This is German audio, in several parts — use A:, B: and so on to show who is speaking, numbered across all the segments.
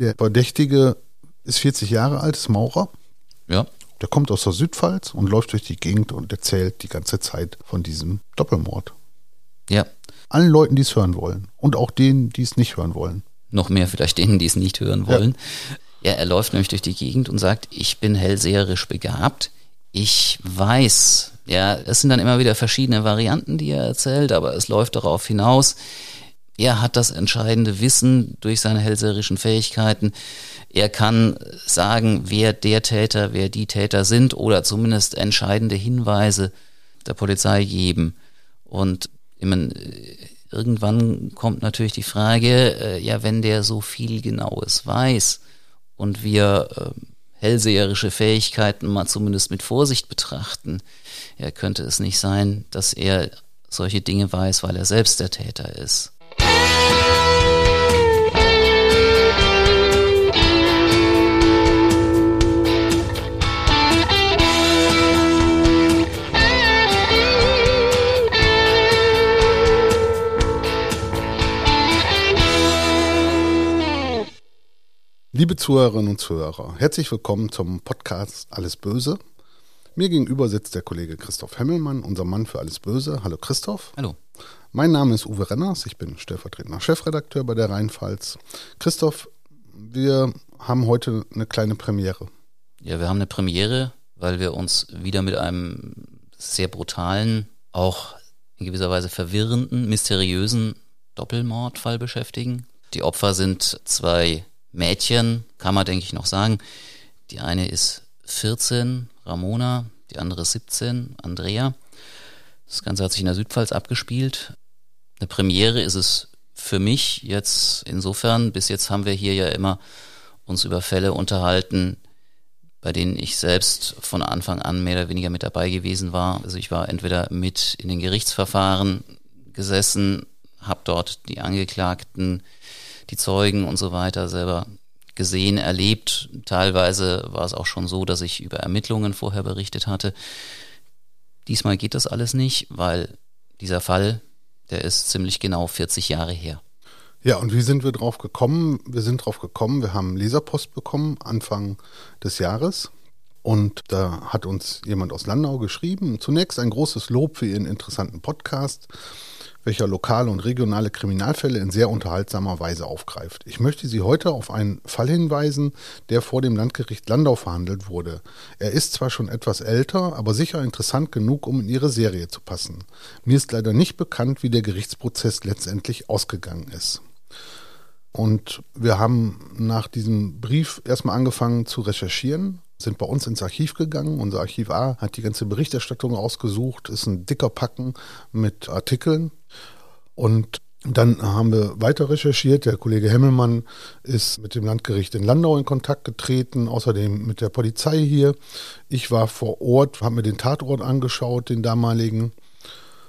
A: Der Verdächtige ist 40 Jahre alt, ist Maurer.
B: Ja.
A: Der kommt aus der Südpfalz und läuft durch die Gegend und erzählt die ganze Zeit von diesem Doppelmord.
B: Ja.
A: Allen Leuten, die es hören wollen. Und auch denen, die es nicht hören wollen.
B: Noch mehr vielleicht denen, die es nicht hören wollen. Ja. ja, er läuft nämlich durch die Gegend und sagt, ich bin hellseherisch begabt. Ich weiß, ja, es sind dann immer wieder verschiedene Varianten, die er erzählt, aber es läuft darauf hinaus, er hat das entscheidende Wissen durch seine hellseherischen Fähigkeiten. Er kann sagen, wer der Täter, wer die Täter sind oder zumindest entscheidende Hinweise der Polizei geben. Und irgendwann kommt natürlich die Frage, äh, ja, wenn der so viel Genaues weiß und wir äh, hellseherische Fähigkeiten mal zumindest mit Vorsicht betrachten, ja, könnte es nicht sein, dass er solche Dinge weiß, weil er selbst der Täter ist.
A: Liebe Zuhörerinnen und Zuhörer, herzlich willkommen zum Podcast Alles Böse. Mir gegenüber sitzt der Kollege Christoph Hemmelmann, unser Mann für Alles Böse. Hallo Christoph.
B: Hallo.
A: Mein Name ist Uwe Renners, ich bin stellvertretender Chefredakteur bei der Rheinpfalz. Christoph, wir haben heute eine kleine Premiere.
B: Ja, wir haben eine Premiere, weil wir uns wieder mit einem sehr brutalen, auch in gewisser Weise verwirrenden, mysteriösen Doppelmordfall beschäftigen. Die Opfer sind zwei Mädchen, kann man denke ich noch sagen. Die eine ist 14, Ramona, die andere 17, Andrea. Das Ganze hat sich in der Südpfalz abgespielt. Eine Premiere ist es für mich jetzt insofern, bis jetzt haben wir hier ja immer uns über Fälle unterhalten, bei denen ich selbst von Anfang an mehr oder weniger mit dabei gewesen war. Also ich war entweder mit in den Gerichtsverfahren gesessen, habe dort die Angeklagten, die Zeugen und so weiter selber gesehen, erlebt. Teilweise war es auch schon so, dass ich über Ermittlungen vorher berichtet hatte. Diesmal geht das alles nicht, weil dieser Fall der ist ziemlich genau 40 Jahre her.
A: Ja, und wie sind wir drauf gekommen? Wir sind drauf gekommen, wir haben Leserpost bekommen Anfang des Jahres. Und da hat uns jemand aus Landau geschrieben. Zunächst ein großes Lob für Ihren interessanten Podcast welcher lokale und regionale Kriminalfälle in sehr unterhaltsamer Weise aufgreift. Ich möchte Sie heute auf einen Fall hinweisen, der vor dem Landgericht Landau verhandelt wurde. Er ist zwar schon etwas älter, aber sicher interessant genug, um in Ihre Serie zu passen. Mir ist leider nicht bekannt, wie der Gerichtsprozess letztendlich ausgegangen ist. Und wir haben nach diesem Brief erstmal angefangen zu recherchieren, sind bei uns ins Archiv gegangen. Unser Archiv A hat die ganze Berichterstattung rausgesucht, ist ein dicker Packen mit Artikeln. Und dann haben wir weiter recherchiert. Der Kollege Hemmelmann ist mit dem Landgericht in Landau in Kontakt getreten, außerdem mit der Polizei hier. Ich war vor Ort, habe mir den Tatort angeschaut, den damaligen.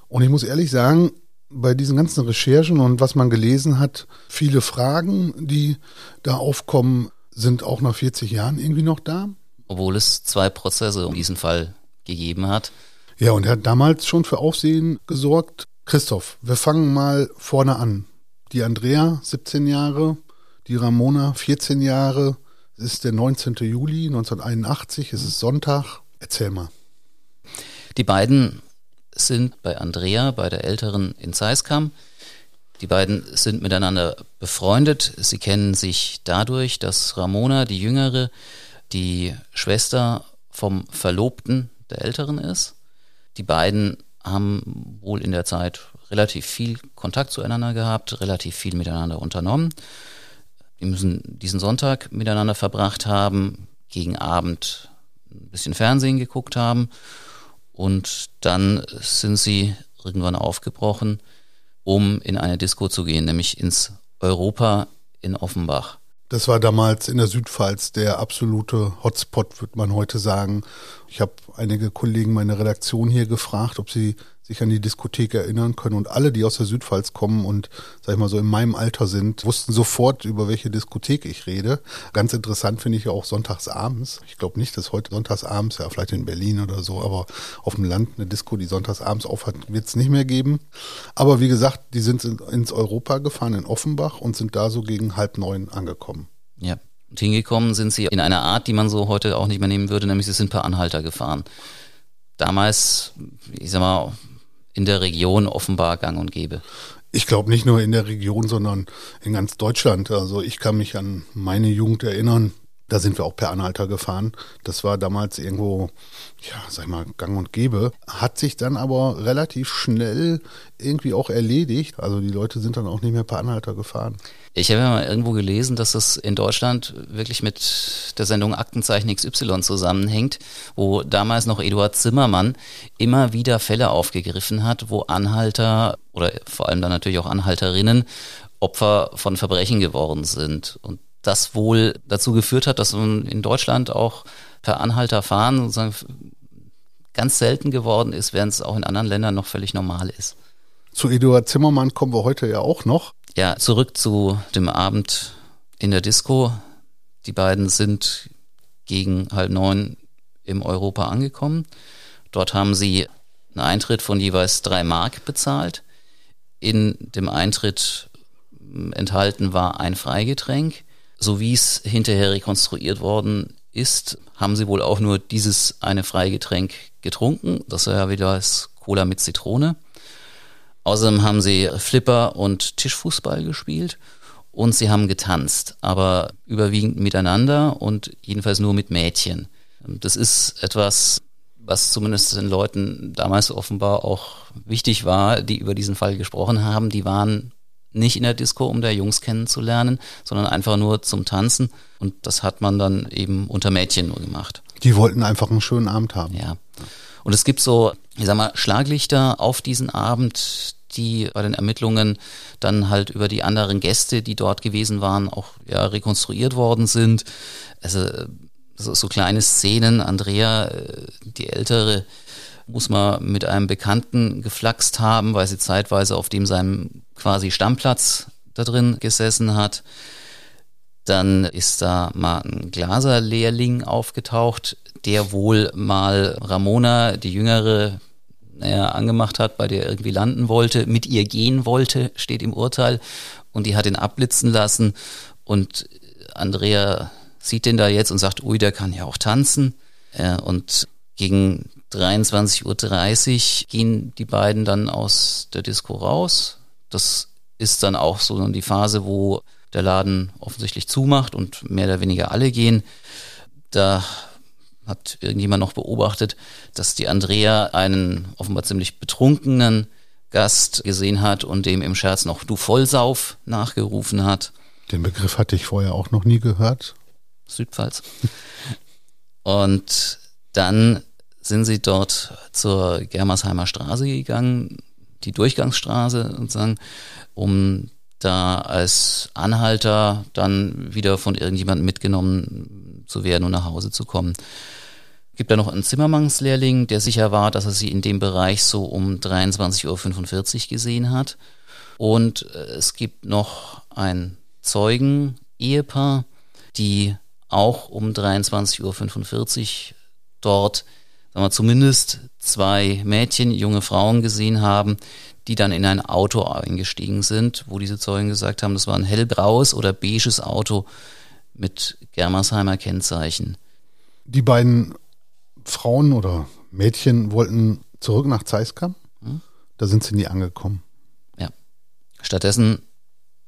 A: Und ich muss ehrlich sagen, bei diesen ganzen Recherchen und was man gelesen hat, viele Fragen, die da aufkommen, sind auch nach 40 Jahren irgendwie noch da.
B: Obwohl es zwei Prozesse um diesen Fall gegeben hat.
A: Ja, und er hat damals schon für Aufsehen gesorgt. Christoph, wir fangen mal vorne an. Die Andrea, 17 Jahre, die Ramona, 14 Jahre. Es ist der 19. Juli 1981, es ist Sonntag. Erzähl mal.
B: Die beiden sind bei Andrea, bei der Älteren in Zeiskam. Die beiden sind miteinander befreundet. Sie kennen sich dadurch, dass Ramona, die Jüngere, die Schwester vom Verlobten der Älteren ist. Die beiden haben wohl in der Zeit relativ viel Kontakt zueinander gehabt, relativ viel miteinander unternommen. Die müssen diesen Sonntag miteinander verbracht haben, gegen Abend ein bisschen Fernsehen geguckt haben und dann sind sie irgendwann aufgebrochen, um in eine Disco zu gehen, nämlich ins Europa in Offenbach.
A: Das war damals in der Südpfalz der absolute Hotspot, würde man heute sagen. Ich habe einige Kollegen meiner Redaktion hier gefragt, ob sie sich an die Diskothek erinnern können. Und alle, die aus der Südpfalz kommen und, sag ich mal, so in meinem Alter sind, wussten sofort, über welche Diskothek ich rede. Ganz interessant finde ich ja auch sonntagsabends. Ich glaube nicht, dass heute sonntagsabends, ja, vielleicht in Berlin oder so, aber auf dem Land eine Disco, die sonntagsabends aufhat, wird es nicht mehr geben. Aber wie gesagt, die sind ins Europa gefahren, in Offenbach und sind da so gegen halb neun angekommen.
B: Ja. Und hingekommen sind sie in einer Art, die man so heute auch nicht mehr nehmen würde, nämlich sie sind per Anhalter gefahren. Damals, ich sag mal, in der Region offenbar gang und gäbe.
A: Ich glaube nicht nur in der Region, sondern in ganz Deutschland. Also ich kann mich an meine Jugend erinnern. Da sind wir auch per Anhalter gefahren. Das war damals irgendwo, ja, sag ich mal, gang und gäbe. Hat sich dann aber relativ schnell irgendwie auch erledigt. Also die Leute sind dann auch nicht mehr per Anhalter gefahren.
B: Ich habe ja mal irgendwo gelesen, dass es in Deutschland wirklich mit der Sendung Aktenzeichen XY zusammenhängt, wo damals noch Eduard Zimmermann immer wieder Fälle aufgegriffen hat, wo Anhalter oder vor allem dann natürlich auch Anhalterinnen Opfer von Verbrechen geworden sind. Und das wohl dazu geführt hat, dass man in Deutschland auch per Anhalter fahren sozusagen ganz selten geworden ist, während es auch in anderen Ländern noch völlig normal ist.
A: Zu Eduard Zimmermann kommen wir heute ja auch noch.
B: Ja, zurück zu dem Abend in der Disco. Die beiden sind gegen halb neun im Europa angekommen. Dort haben sie einen Eintritt von jeweils drei Mark bezahlt. In dem Eintritt enthalten war ein Freigetränk so wie es hinterher rekonstruiert worden ist, haben sie wohl auch nur dieses eine Freigetränk getrunken. Das war ja wieder das Cola mit Zitrone. Außerdem haben sie Flipper und Tischfußball gespielt und sie haben getanzt, aber überwiegend miteinander und jedenfalls nur mit Mädchen. Das ist etwas, was zumindest den Leuten damals offenbar auch wichtig war, die über diesen Fall gesprochen haben. Die waren nicht in der Disco, um da Jungs kennenzulernen, sondern einfach nur zum Tanzen. Und das hat man dann eben unter Mädchen nur gemacht.
A: Die wollten einfach einen schönen Abend haben.
B: Ja. Und es gibt so, ich sag mal, Schlaglichter auf diesen Abend, die bei den Ermittlungen dann halt über die anderen Gäste, die dort gewesen waren, auch ja rekonstruiert worden sind. Also so, so kleine Szenen. Andrea, äh, die ältere, muss man mit einem Bekannten geflaxt haben, weil sie zeitweise auf dem seinem quasi Stammplatz da drin gesessen hat. Dann ist da mal ein Glaserlehrling aufgetaucht, der wohl mal Ramona, die Jüngere, naja, angemacht hat, bei der er irgendwie landen wollte, mit ihr gehen wollte, steht im Urteil. Und die hat ihn abblitzen lassen. Und Andrea sieht den da jetzt und sagt, ui, der kann ja auch tanzen. Und gegen 23.30 Uhr gehen die beiden dann aus der Disco raus. Das ist dann auch so die Phase, wo der Laden offensichtlich zumacht und mehr oder weniger alle gehen. Da hat irgendjemand noch beobachtet, dass die Andrea einen offenbar ziemlich betrunkenen Gast gesehen hat und dem im Scherz noch du Vollsauf nachgerufen hat.
A: Den Begriff hatte ich vorher auch noch nie gehört.
B: Südpfalz. und dann sind sie dort zur Germersheimer Straße gegangen, die Durchgangsstraße sozusagen, um da als Anhalter dann wieder von irgendjemandem mitgenommen zu werden und nach Hause zu kommen. Gibt da noch einen Zimmermannslehrling, der sicher war, dass er sie in dem Bereich so um 23.45 Uhr gesehen hat. Und äh, es gibt noch ein Zeugen-Ehepaar, die auch um 23.45 Uhr dort sagen wir, zumindest zwei Mädchen, junge Frauen gesehen haben, die dann in ein Auto eingestiegen sind, wo diese Zeugen gesagt haben, das war ein hellbraues oder beiges Auto mit Germersheimer Kennzeichen.
A: Die beiden Frauen oder Mädchen wollten zurück nach Zeiskam. Hm? Da sind sie nie angekommen.
B: Ja. Stattdessen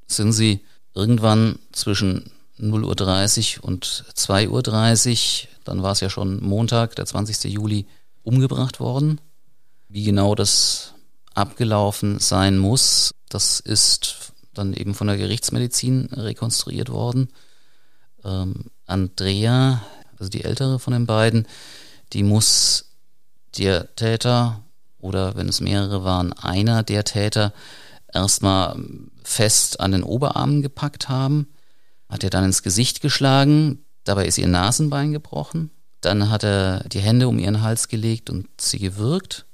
B: sind sie irgendwann zwischen 0.30 Uhr und 2.30 Uhr dann war es ja schon Montag, der 20. Juli, umgebracht worden. Wie genau das abgelaufen sein muss, das ist dann eben von der Gerichtsmedizin rekonstruiert worden. Ähm, Andrea, also die ältere von den beiden, die muss der Täter oder wenn es mehrere waren, einer der Täter erstmal fest an den Oberarmen gepackt haben, hat er dann ins Gesicht geschlagen, Dabei ist ihr Nasenbein gebrochen. Dann hat er die Hände um ihren Hals gelegt und sie gewürgt.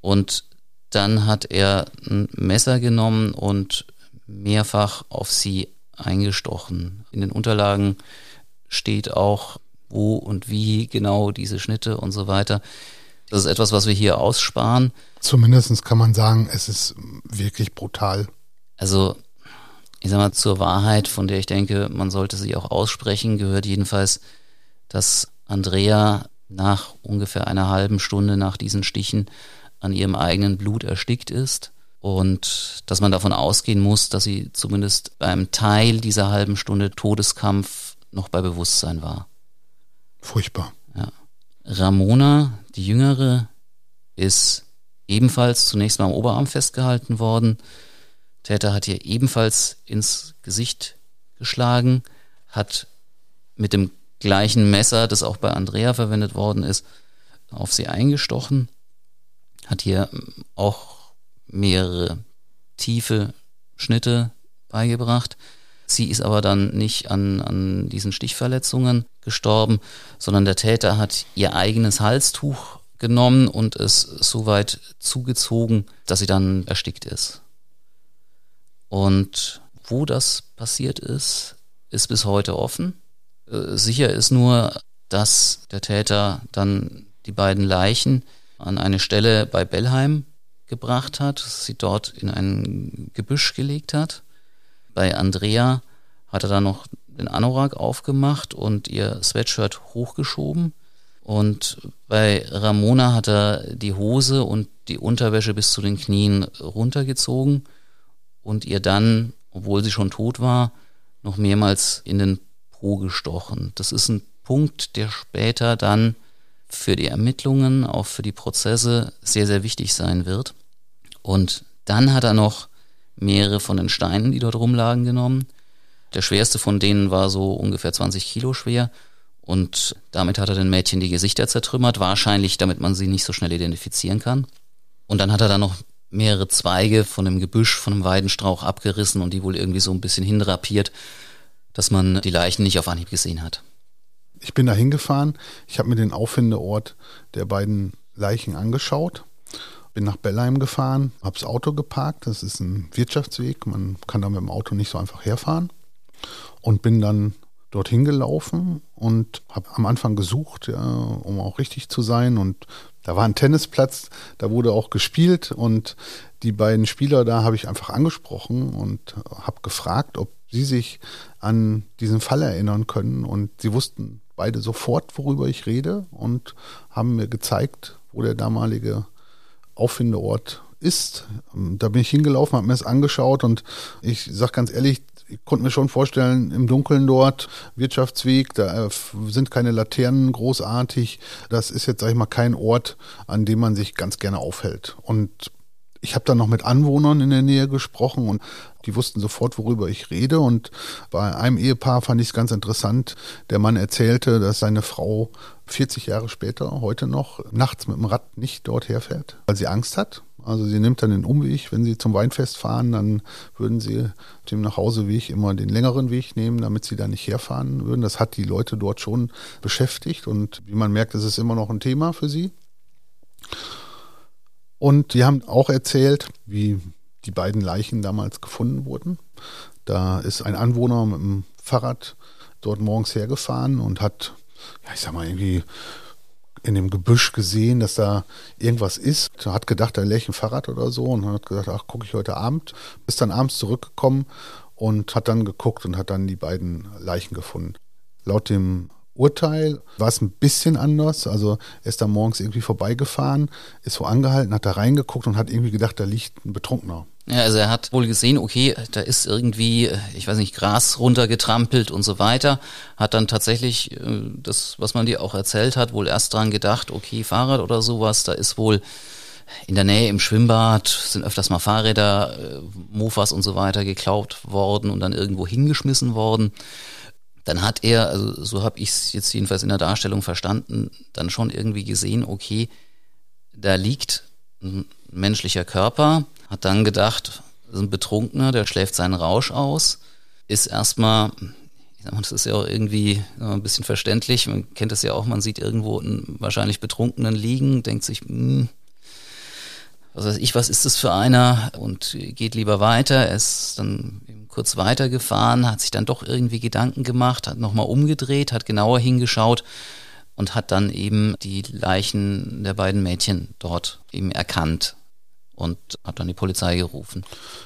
B: Und dann hat er ein Messer genommen und mehrfach auf sie eingestochen. In den Unterlagen steht auch, wo und wie genau diese Schnitte und so weiter. Das ist etwas, was wir hier aussparen.
A: Zumindest kann man sagen, es ist wirklich brutal.
B: Also Ich sag mal, zur Wahrheit, von der ich denke, man sollte sie auch aussprechen, gehört jedenfalls, dass Andrea nach ungefähr einer halben Stunde nach diesen Stichen an ihrem eigenen Blut erstickt ist und dass man davon ausgehen muss, dass sie zumindest beim Teil dieser halben Stunde Todeskampf noch bei Bewusstsein war.
A: Furchtbar.
B: Ja. Ramona, die Jüngere, ist ebenfalls zunächst mal am Oberarm festgehalten worden. Täter hat ihr ebenfalls ins Gesicht geschlagen, hat mit dem gleichen Messer, das auch bei Andrea verwendet worden ist, auf sie eingestochen, hat hier auch mehrere tiefe Schnitte beigebracht. Sie ist aber dann nicht an, an diesen Stichverletzungen gestorben, sondern der Täter hat ihr eigenes Halstuch genommen und es so weit zugezogen, dass sie dann erstickt ist. Und wo das passiert ist, ist bis heute offen. Äh, sicher ist nur, dass der Täter dann die beiden Leichen an eine Stelle bei Bellheim gebracht hat, sie dort in ein Gebüsch gelegt hat. Bei Andrea hat er dann noch den Anorak aufgemacht und ihr Sweatshirt hochgeschoben. Und bei Ramona hat er die Hose und die Unterwäsche bis zu den Knien runtergezogen und ihr dann, obwohl sie schon tot war, noch mehrmals in den Po gestochen. Das ist ein Punkt, der später dann für die Ermittlungen, auch für die Prozesse sehr, sehr wichtig sein wird. Und dann hat er noch mehrere von den Steinen, die dort rumlagen, genommen. Der schwerste von denen war so ungefähr 20 Kilo schwer. Und damit hat er den Mädchen die Gesichter zertrümmert, wahrscheinlich damit man sie nicht so schnell identifizieren kann. Und dann hat er dann noch mehrere Zweige von einem Gebüsch, von einem Weidenstrauch abgerissen und die wohl irgendwie so ein bisschen hindrapiert, dass man die Leichen nicht auf Anhieb gesehen hat.
A: Ich bin da hingefahren, ich habe mir den Auffindeort der beiden Leichen angeschaut, bin nach Bellheim gefahren, habe das Auto geparkt, das ist ein Wirtschaftsweg, man kann da mit dem Auto nicht so einfach herfahren. Und bin dann dorthin gelaufen und habe am Anfang gesucht, ja, um auch richtig zu sein. Und da war ein Tennisplatz, da wurde auch gespielt und die beiden Spieler da habe ich einfach angesprochen und habe gefragt, ob sie sich an diesen Fall erinnern können. Und sie wussten beide sofort, worüber ich rede und haben mir gezeigt, wo der damalige Auffindeort ist. Da bin ich hingelaufen, habe mir das angeschaut und ich sage ganz ehrlich, ich konnte mir schon vorstellen, im Dunkeln dort, Wirtschaftsweg, da äh, sind keine Laternen großartig. Das ist jetzt, sag ich mal, kein Ort, an dem man sich ganz gerne aufhält. Und ich habe dann noch mit Anwohnern in der Nähe gesprochen und die wussten sofort, worüber ich rede. Und bei einem Ehepaar fand ich es ganz interessant. Der Mann erzählte, dass seine Frau 40 Jahre später, heute noch, nachts mit dem Rad nicht dort herfährt, weil sie Angst hat. Also sie nimmt dann den Umweg. Wenn sie zum Weinfest fahren, dann würden sie dem Nachhauseweg immer den längeren Weg nehmen, damit sie da nicht herfahren würden. Das hat die Leute dort schon beschäftigt und wie man merkt, ist es immer noch ein Thema für sie. Und die haben auch erzählt, wie die beiden Leichen damals gefunden wurden. Da ist ein Anwohner mit dem Fahrrad dort morgens hergefahren und hat, ja, ich sag mal, irgendwie in dem Gebüsch gesehen, dass da irgendwas ist. Hat gedacht, da läge ein Fahrrad oder so und hat gesagt, ach, gucke ich heute Abend. Ist dann abends zurückgekommen und hat dann geguckt und hat dann die beiden Leichen gefunden. Laut dem Urteil war es ein bisschen anders. Also er ist da morgens irgendwie vorbeigefahren, ist so angehalten, hat da reingeguckt und hat irgendwie gedacht, da liegt ein Betrunkener.
B: Ja, also er hat wohl gesehen, okay, da ist irgendwie, ich weiß nicht, Gras runtergetrampelt und so weiter. Hat dann tatsächlich äh, das, was man dir auch erzählt hat, wohl erst dran gedacht, okay, Fahrrad oder sowas, da ist wohl in der Nähe im Schwimmbad sind öfters mal Fahrräder, äh, Mofas und so weiter geklaut worden und dann irgendwo hingeschmissen worden. Dann hat er, also so habe ich es jetzt jedenfalls in der Darstellung verstanden, dann schon irgendwie gesehen, okay, da liegt ein menschlicher Körper, hat dann gedacht, das ist ein Betrunkener, der schläft seinen Rausch aus, ist erstmal, ich sag mal, das ist ja auch irgendwie ein bisschen verständlich, man kennt das ja auch, man sieht irgendwo einen wahrscheinlich Betrunkenen liegen, denkt sich, hm, was weiß ich, was ist das für einer und geht lieber weiter. Er ist dann kurz weitergefahren, hat sich dann doch irgendwie Gedanken gemacht, hat nochmal umgedreht, hat genauer hingeschaut und hat dann eben die Leichen der beiden Mädchen dort eben erkannt und habe dann die Polizei gerufen.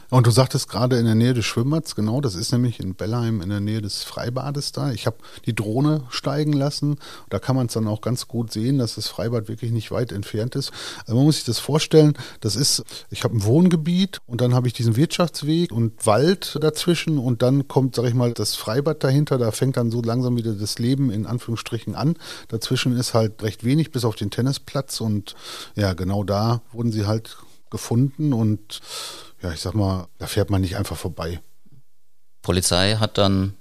A: Und du sagtest gerade in der Nähe des Schwimmbads, genau, das ist nämlich in Bellheim in der Nähe des Freibades da. Ich habe die Drohne steigen lassen. Da kann man es dann auch ganz gut sehen, dass das Freibad wirklich nicht weit entfernt ist. Also man muss sich das vorstellen, das ist, ich habe ein Wohngebiet und dann habe ich diesen Wirtschaftsweg und Wald dazwischen und dann kommt, sag ich mal, das Freibad dahinter. Da fängt dann so langsam wieder das Leben in Anführungsstrichen an. Dazwischen ist halt recht wenig bis auf den Tennisplatz und ja, genau da wurden sie halt gefunden und ja, ich sag mal, da fährt man nicht einfach vorbei.
B: Polizei hat dann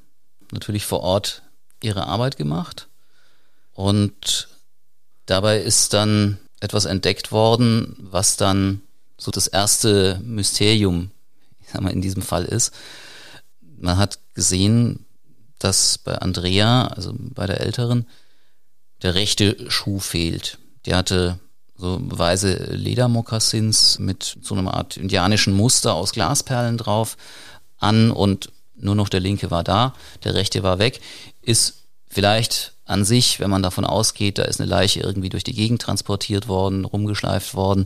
B: natürlich vor Ort ihre Arbeit gemacht und dabei ist dann etwas entdeckt worden, was dann so das erste Mysterium, ich sag mal, in diesem Fall ist. Man hat gesehen, dass bei Andrea, also bei der Älteren, der rechte Schuh fehlt. Die hatte so weiße Ledermokassins mit so einer Art indianischen Muster aus Glasperlen drauf an und nur noch der linke war da, der rechte war weg, ist vielleicht an sich, wenn man davon ausgeht, da ist eine Leiche irgendwie durch die Gegend transportiert worden, rumgeschleift worden,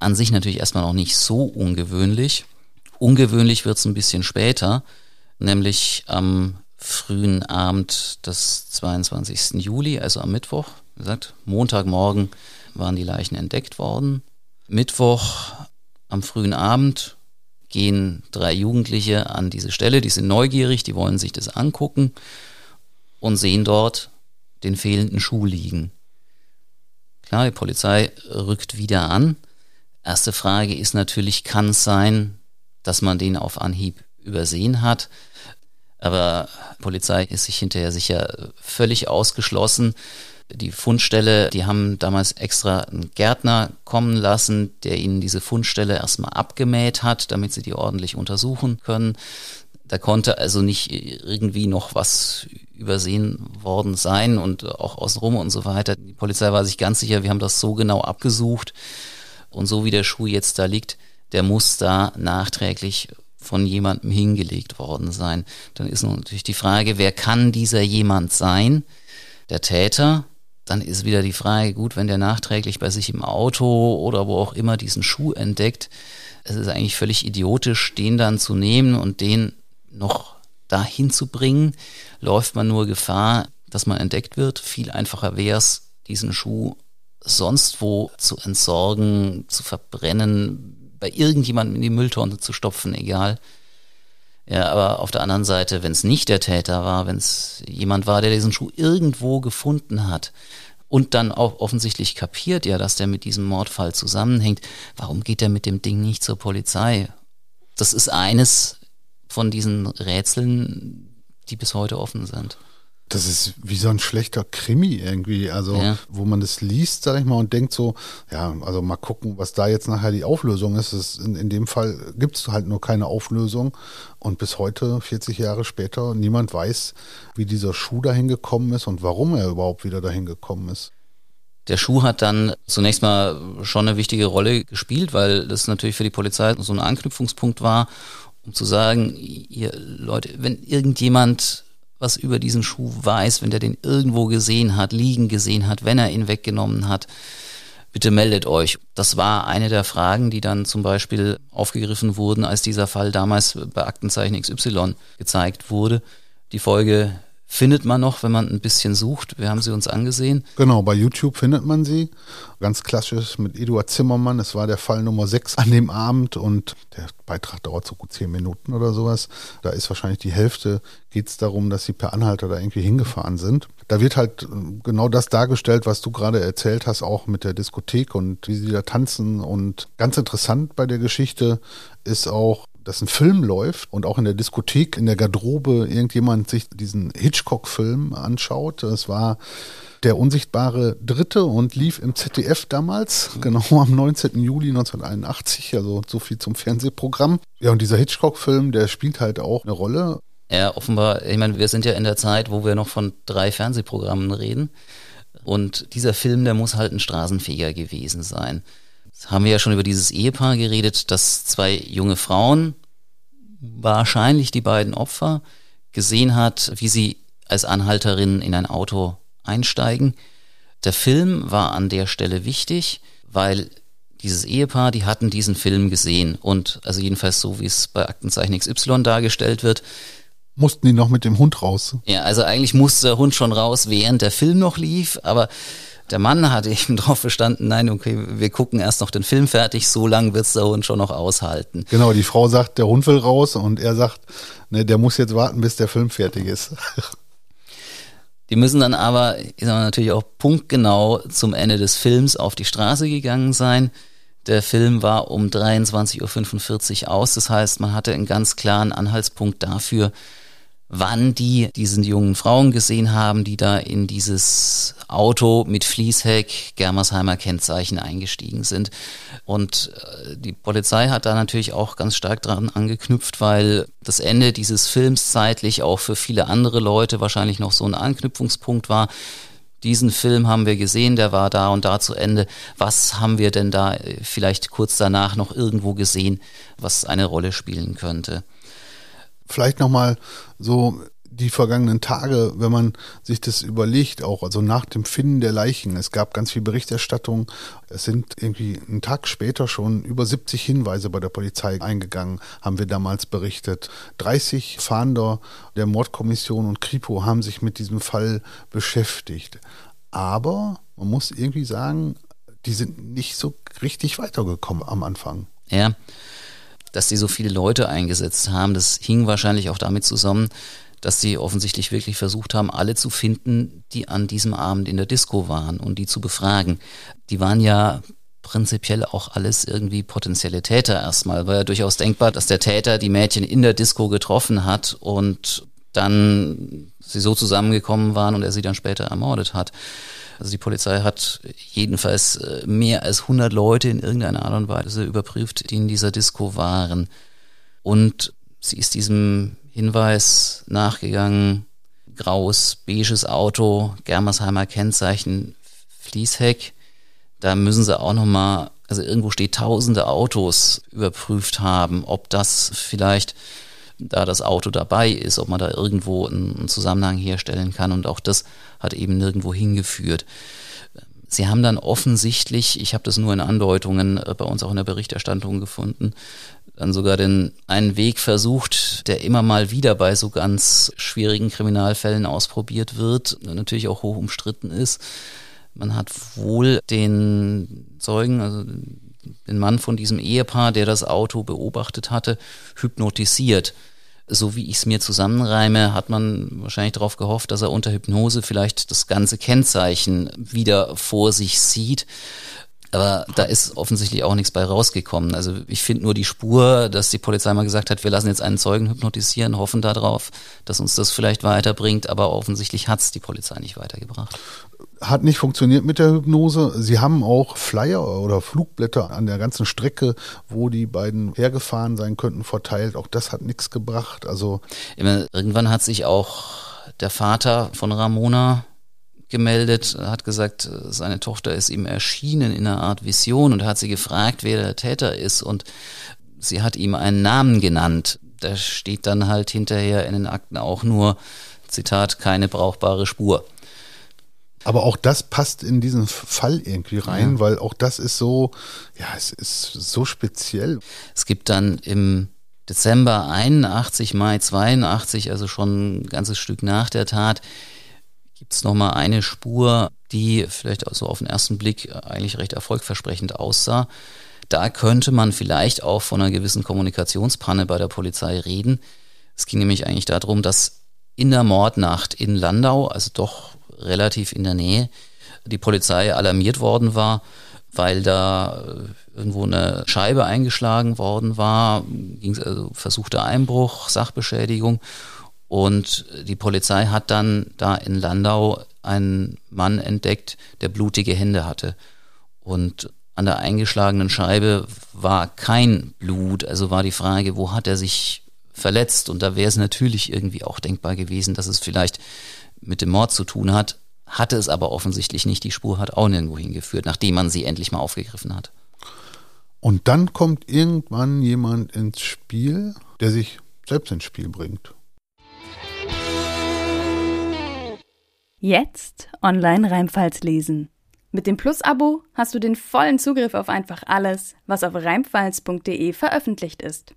B: an sich natürlich erstmal noch nicht so ungewöhnlich. Ungewöhnlich wird es ein bisschen später, nämlich am frühen Abend des 22. Juli, also am Mittwoch, wie gesagt, Montagmorgen waren die Leichen entdeckt worden. Mittwoch am frühen Abend gehen drei Jugendliche an diese Stelle, die sind neugierig, die wollen sich das angucken und sehen dort den fehlenden Schuh liegen. Klar, die Polizei rückt wieder an. Erste Frage ist natürlich, kann es sein, dass man den auf Anhieb übersehen hat? Aber Polizei ist sich hinterher sicher völlig ausgeschlossen die Fundstelle, die haben damals extra einen Gärtner kommen lassen, der ihnen diese Fundstelle erstmal abgemäht hat, damit sie die ordentlich untersuchen können. Da konnte also nicht irgendwie noch was übersehen worden sein und auch außenrum und so weiter. Die Polizei war sich ganz sicher, wir haben das so genau abgesucht und so wie der Schuh jetzt da liegt, der muss da nachträglich von jemandem hingelegt worden sein. Dann ist natürlich die Frage, wer kann dieser jemand sein? Der Täter, dann ist wieder die Frage, gut, wenn der nachträglich bei sich im Auto oder wo auch immer diesen Schuh entdeckt, es ist eigentlich völlig idiotisch, den dann zu nehmen und den noch dahin zu bringen, läuft man nur Gefahr, dass man entdeckt wird. Viel einfacher wäre es, diesen Schuh sonst wo zu entsorgen, zu verbrennen, bei irgendjemandem in die Mülltonne zu stopfen, egal. Ja, aber auf der anderen Seite, wenn es nicht der Täter war, wenn es jemand war, der diesen Schuh irgendwo gefunden hat und dann auch offensichtlich kapiert ja, dass der mit diesem Mordfall zusammenhängt, warum geht er mit dem Ding nicht zur Polizei? Das ist eines von diesen Rätseln, die bis heute offen sind.
A: Das ist wie so ein schlechter Krimi irgendwie, also ja. wo man das liest, sag ich mal, und denkt so, ja, also mal gucken, was da jetzt nachher die Auflösung ist. ist in, in dem Fall gibt es halt nur keine Auflösung und bis heute, 40 Jahre später, niemand weiß, wie dieser Schuh dahin gekommen ist und warum er überhaupt wieder dahin gekommen ist.
B: Der Schuh hat dann zunächst mal schon eine wichtige Rolle gespielt, weil das natürlich für die Polizei so ein Anknüpfungspunkt war, um zu sagen, ihr Leute, wenn irgendjemand was über diesen Schuh weiß, wenn der den irgendwo gesehen hat, liegen gesehen hat, wenn er ihn weggenommen hat, bitte meldet euch. Das war eine der Fragen, die dann zum Beispiel aufgegriffen wurden, als dieser Fall damals bei Aktenzeichen XY gezeigt wurde. Die Folge findet man noch, wenn man ein bisschen sucht. Wir haben sie uns angesehen.
A: Genau, bei YouTube findet man sie. Ganz klassisch mit Eduard Zimmermann. Es war der Fall Nummer 6 an dem Abend und der Beitrag dauert so gut 10 Minuten oder sowas. Da ist wahrscheinlich die Hälfte, geht es darum, dass sie per Anhalter da irgendwie hingefahren sind. Da wird halt äh, genau das dargestellt, was du gerade erzählt hast, auch mit der Diskothek und wie sie da tanzen. Und ganz interessant bei der Geschichte ist auch, dass ein Film läuft und auch in der Diskothek, in der Garderobe irgendjemand sich diesen Hitchcock-Film anschaut. Das war der unsichtbare Dritte und lief im ZDF damals, genau am 19. Juli 1981, also so viel zum Fernsehprogramm. Ja, und dieser Hitchcock-Film, der spielt halt auch eine Rolle.
B: Ja, offenbar, ich meine, wir sind ja in der Zeit, wo wir noch von drei Fernsehprogrammen reden. Und dieser Film, der muss halt ein Straßenfeger gewesen sein haben wir ja schon über dieses Ehepaar geredet, dass zwei junge Frauen, wahrscheinlich die beiden Opfer, gesehen hat, wie sie als Anhalterin in ein Auto einsteigen. Der Film war an der Stelle wichtig, weil dieses Ehepaar, die hatten diesen Film gesehen und also jedenfalls so, wie es bei Aktenzeichen XY dargestellt wird.
A: Mussten die noch mit dem Hund raus?
B: Ja, also eigentlich musste der Hund schon raus, während der Film noch lief, aber der Mann hat eben darauf verstanden, nein, okay, wir gucken erst noch den Film fertig, so lange wird's der Hund schon noch aushalten.
A: Genau, die Frau sagt, der Hund will raus und er sagt, ne, der muss jetzt warten, bis der Film fertig ist.
B: Die müssen dann aber, ich sag mal, natürlich auch punktgenau zum Ende des Films auf die Straße gegangen sein. Der Film war um 23.45 Uhr aus. Das heißt, man hatte einen ganz klaren Anhaltspunkt dafür, wann die diesen jungen Frauen gesehen haben, die da in dieses Auto mit Fließheck, Germersheimer Kennzeichen eingestiegen sind. Und äh, die Polizei hat da natürlich auch ganz stark dran angeknüpft, weil das Ende dieses Films zeitlich auch für viele andere Leute wahrscheinlich noch so ein Anknüpfungspunkt war diesen Film haben wir gesehen, der war da und da zu Ende. Was haben wir denn da äh, vielleicht kurz danach noch irgendwo gesehen, was eine Rolle spielen könnte?
A: Vielleicht nochmal so die vergangenen Tage, wenn man sich das überlegt, auch also nach dem Finden der Leichen, es gab ganz viel Berichterstattung, es sind irgendwie einen Tag später schon über 70 Hinweise bei der Polizei eingegangen, haben wir damals berichtet. 30 Fahnder der Mordkommission und Kripo haben sich mit diesem Fall beschäftigt. Aber man muss irgendwie sagen, die sind nicht so richtig weitergekommen am Anfang.
B: Ja, dass sie so viele Leute eingesetzt haben. Das hing wahrscheinlich auch damit zusammen, dass sie offensichtlich wirklich versucht haben, alle zu finden, die an diesem Abend in der Disco waren und die zu befragen. Die waren ja prinzipiell auch alles irgendwie potenzielle Täter erstmal. War ja durchaus denkbar, dass der Täter die Mädchen in der Disco getroffen hat und dann sie so zusammengekommen waren und er sie dann später ermordet hat. Also die Polizei hat jedenfalls äh, mehr als 100 Leute in irgendeiner Art und Weise überprüft, die in dieser Disco waren. Und sie ist diesem Hinweis nachgegangen, graues, beiges Auto, Germersheimer Kennzeichen, Fließheck. Da müssen sie auch nochmal, also irgendwo steht tausende Autos überprüft haben, ob das vielleicht da das Auto dabei ist, ob man da irgendwo einen Zusammenhang herstellen kann. Und auch das hat eben nirgendwo hingeführt. Sie haben dann offensichtlich, ich habe das nur in Andeutungen äh, bei uns auch in der Berichterstattung gefunden, dann sogar den einen Weg versucht, der immer mal wieder bei so ganz schwierigen Kriminalfällen ausprobiert wird, natürlich auch hoch umstritten ist. Man hat wohl den Zeugen, also den Mann von diesem Ehepaar, der das Auto beobachtet hatte, hypnotisiert. So wie ich es mir zusammenreime, hat man wahrscheinlich darauf gehofft, dass er unter Hypnose vielleicht das ganze Kennzeichen wieder vor sich sieht. Aber da ist offensichtlich auch nichts bei rausgekommen. Also ich finde nur die Spur, dass die Polizei mal gesagt hat, wir lassen jetzt einen Zeugen hypnotisieren, hoffen darauf, dass uns das vielleicht weiterbringt, aber offensichtlich hat es die Polizei nicht weitergebracht
A: hat nicht funktioniert mit der Hypnose. Sie haben auch Flyer oder Flugblätter an der ganzen Strecke, wo die beiden hergefahren sein könnten, verteilt. Auch das hat nichts gebracht. Also
B: irgendwann hat sich auch der Vater von Ramona gemeldet, hat gesagt, seine Tochter ist ihm erschienen in einer Art Vision und hat sie gefragt, wer der Täter ist und sie hat ihm einen Namen genannt. Da steht dann halt hinterher in den Akten auch nur, Zitat, keine brauchbare Spur.
A: Aber auch das passt in diesen Fall irgendwie rein, ja. weil auch das ist so, ja, es ist so speziell.
B: Es gibt dann im Dezember 81, Mai 82, also schon ein ganzes Stück nach der Tat, gibt es nochmal eine Spur, die vielleicht also auf den ersten Blick eigentlich recht erfolgversprechend aussah. Da könnte man vielleicht auch von einer gewissen Kommunikationspanne bei der Polizei reden. Es ging nämlich eigentlich darum, dass in der Mordnacht in Landau, also doch relativ in der Nähe, die Polizei alarmiert worden war, weil da äh, irgendwo eine Scheibe eingeschlagen worden war, ging also versuchter Einbruch, Sachbeschädigung und die Polizei hat dann da in Landau einen Mann entdeckt, der blutige Hände hatte und an der eingeschlagenen Scheibe war kein Blut, also war die Frage, wo hat er sich verletzt und da wäre es natürlich irgendwie auch denkbar gewesen, dass es vielleicht mit dem Mord zu tun hat, hatte es aber offensichtlich nicht. Die Spur hat auch nirgendwo hingeführt, nachdem man sie endlich mal aufgegriffen hat.
A: Und dann kommt irgendwann jemand ins Spiel, der sich selbst ins Spiel bringt.
C: Jetzt online Rheinpfalz lesen. Mit dem Plus-Abo hast du den vollen Zugriff auf einfach alles, was auf reimfalz.de veröffentlicht ist.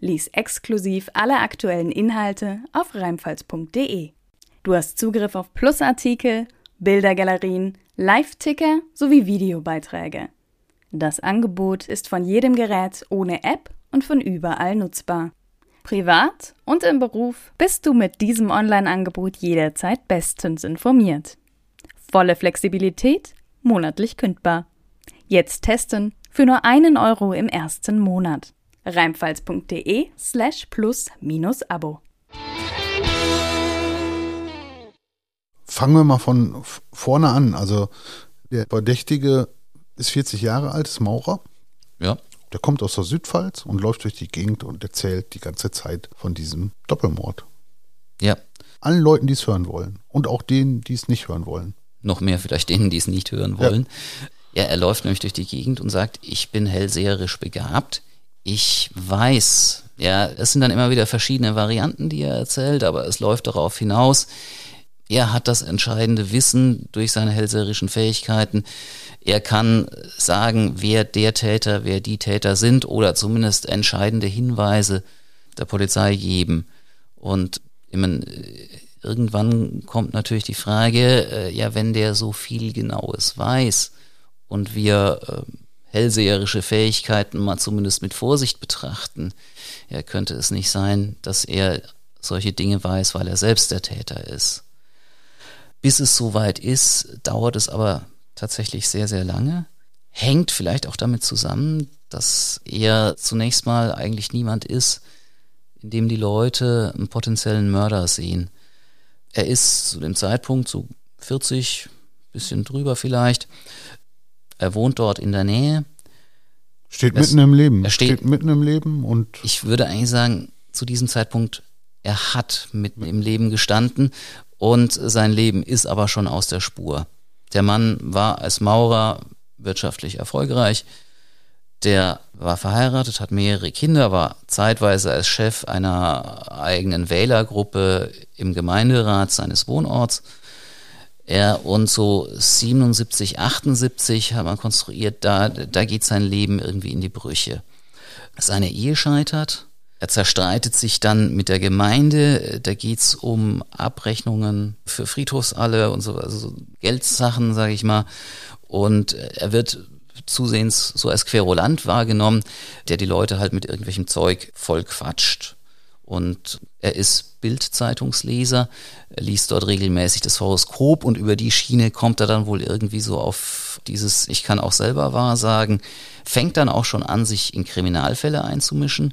C: Lies exklusiv alle aktuellen Inhalte auf reimfalz.de. Du hast Zugriff auf Plusartikel, Bildergalerien, Live-Ticker sowie Videobeiträge. Das Angebot ist von jedem Gerät ohne App und von überall nutzbar. Privat und im Beruf bist du mit diesem Online-Angebot jederzeit bestens informiert. Volle Flexibilität, monatlich kündbar. Jetzt testen für nur einen Euro im ersten Monat. Reimfalz.de slash plus minus Abo.
A: Fangen wir mal von vorne an. Also der Verdächtige ist 40 Jahre alt, ist Maurer.
B: Ja.
A: Der kommt aus der Südpfalz und läuft durch die Gegend und erzählt die ganze Zeit von diesem Doppelmord.
B: Ja.
A: Allen Leuten, die es hören wollen. Und auch denen, die es nicht hören wollen.
B: Noch mehr vielleicht denen, die es nicht hören wollen. Ja. ja, er läuft nämlich durch die Gegend und sagt, ich bin hellseherisch begabt. Ich weiß, ja, es sind dann immer wieder verschiedene Varianten, die er erzählt, aber es läuft darauf hinaus, er hat das entscheidende Wissen durch seine hellseherischen Fähigkeiten. Er kann sagen, wer der Täter, wer die Täter sind oder zumindest entscheidende Hinweise der Polizei geben. Und irgendwann kommt natürlich die Frage, äh, ja, wenn der so viel Genaues weiß und wir äh, hellseherische Fähigkeiten mal zumindest mit Vorsicht betrachten, ja, könnte es nicht sein, dass er solche Dinge weiß, weil er selbst der Täter ist. Bis es soweit ist, dauert es aber tatsächlich sehr, sehr lange. Hängt vielleicht auch damit zusammen, dass er zunächst mal eigentlich niemand ist, in dem die Leute einen potenziellen Mörder sehen. Er ist zu dem Zeitpunkt so 40, bisschen drüber vielleicht. Er wohnt dort in der Nähe.
A: Steht das, mitten im Leben.
B: Er steht,
A: steht mitten im Leben und.
B: Ich würde eigentlich sagen, zu diesem Zeitpunkt, er hat mitten im Leben gestanden und sein Leben ist aber schon aus der Spur. Der Mann war als Maurer wirtschaftlich erfolgreich. Der war verheiratet, hat mehrere Kinder, war zeitweise als Chef einer eigenen Wählergruppe im Gemeinderat seines Wohnorts. Er und so 77, 78 hat man konstruiert, da, da geht sein Leben irgendwie in die Brüche. Seine Ehe scheitert, er zerstreitet sich dann mit der Gemeinde. Da geht's um Abrechnungen für Friedhofsalle und so, also Geldsachen, sage ich mal. Und er wird zusehends so als Querulant wahrgenommen, der die Leute halt mit irgendwelchem Zeug voll quatscht. Und er ist Bildzeitungsleser, er liest dort regelmäßig das Horoskop und über die Schiene kommt er dann wohl irgendwie so auf dieses Ich kann auch selber wahrsagen, fängt dann auch schon an, sich in Kriminalfälle einzumischen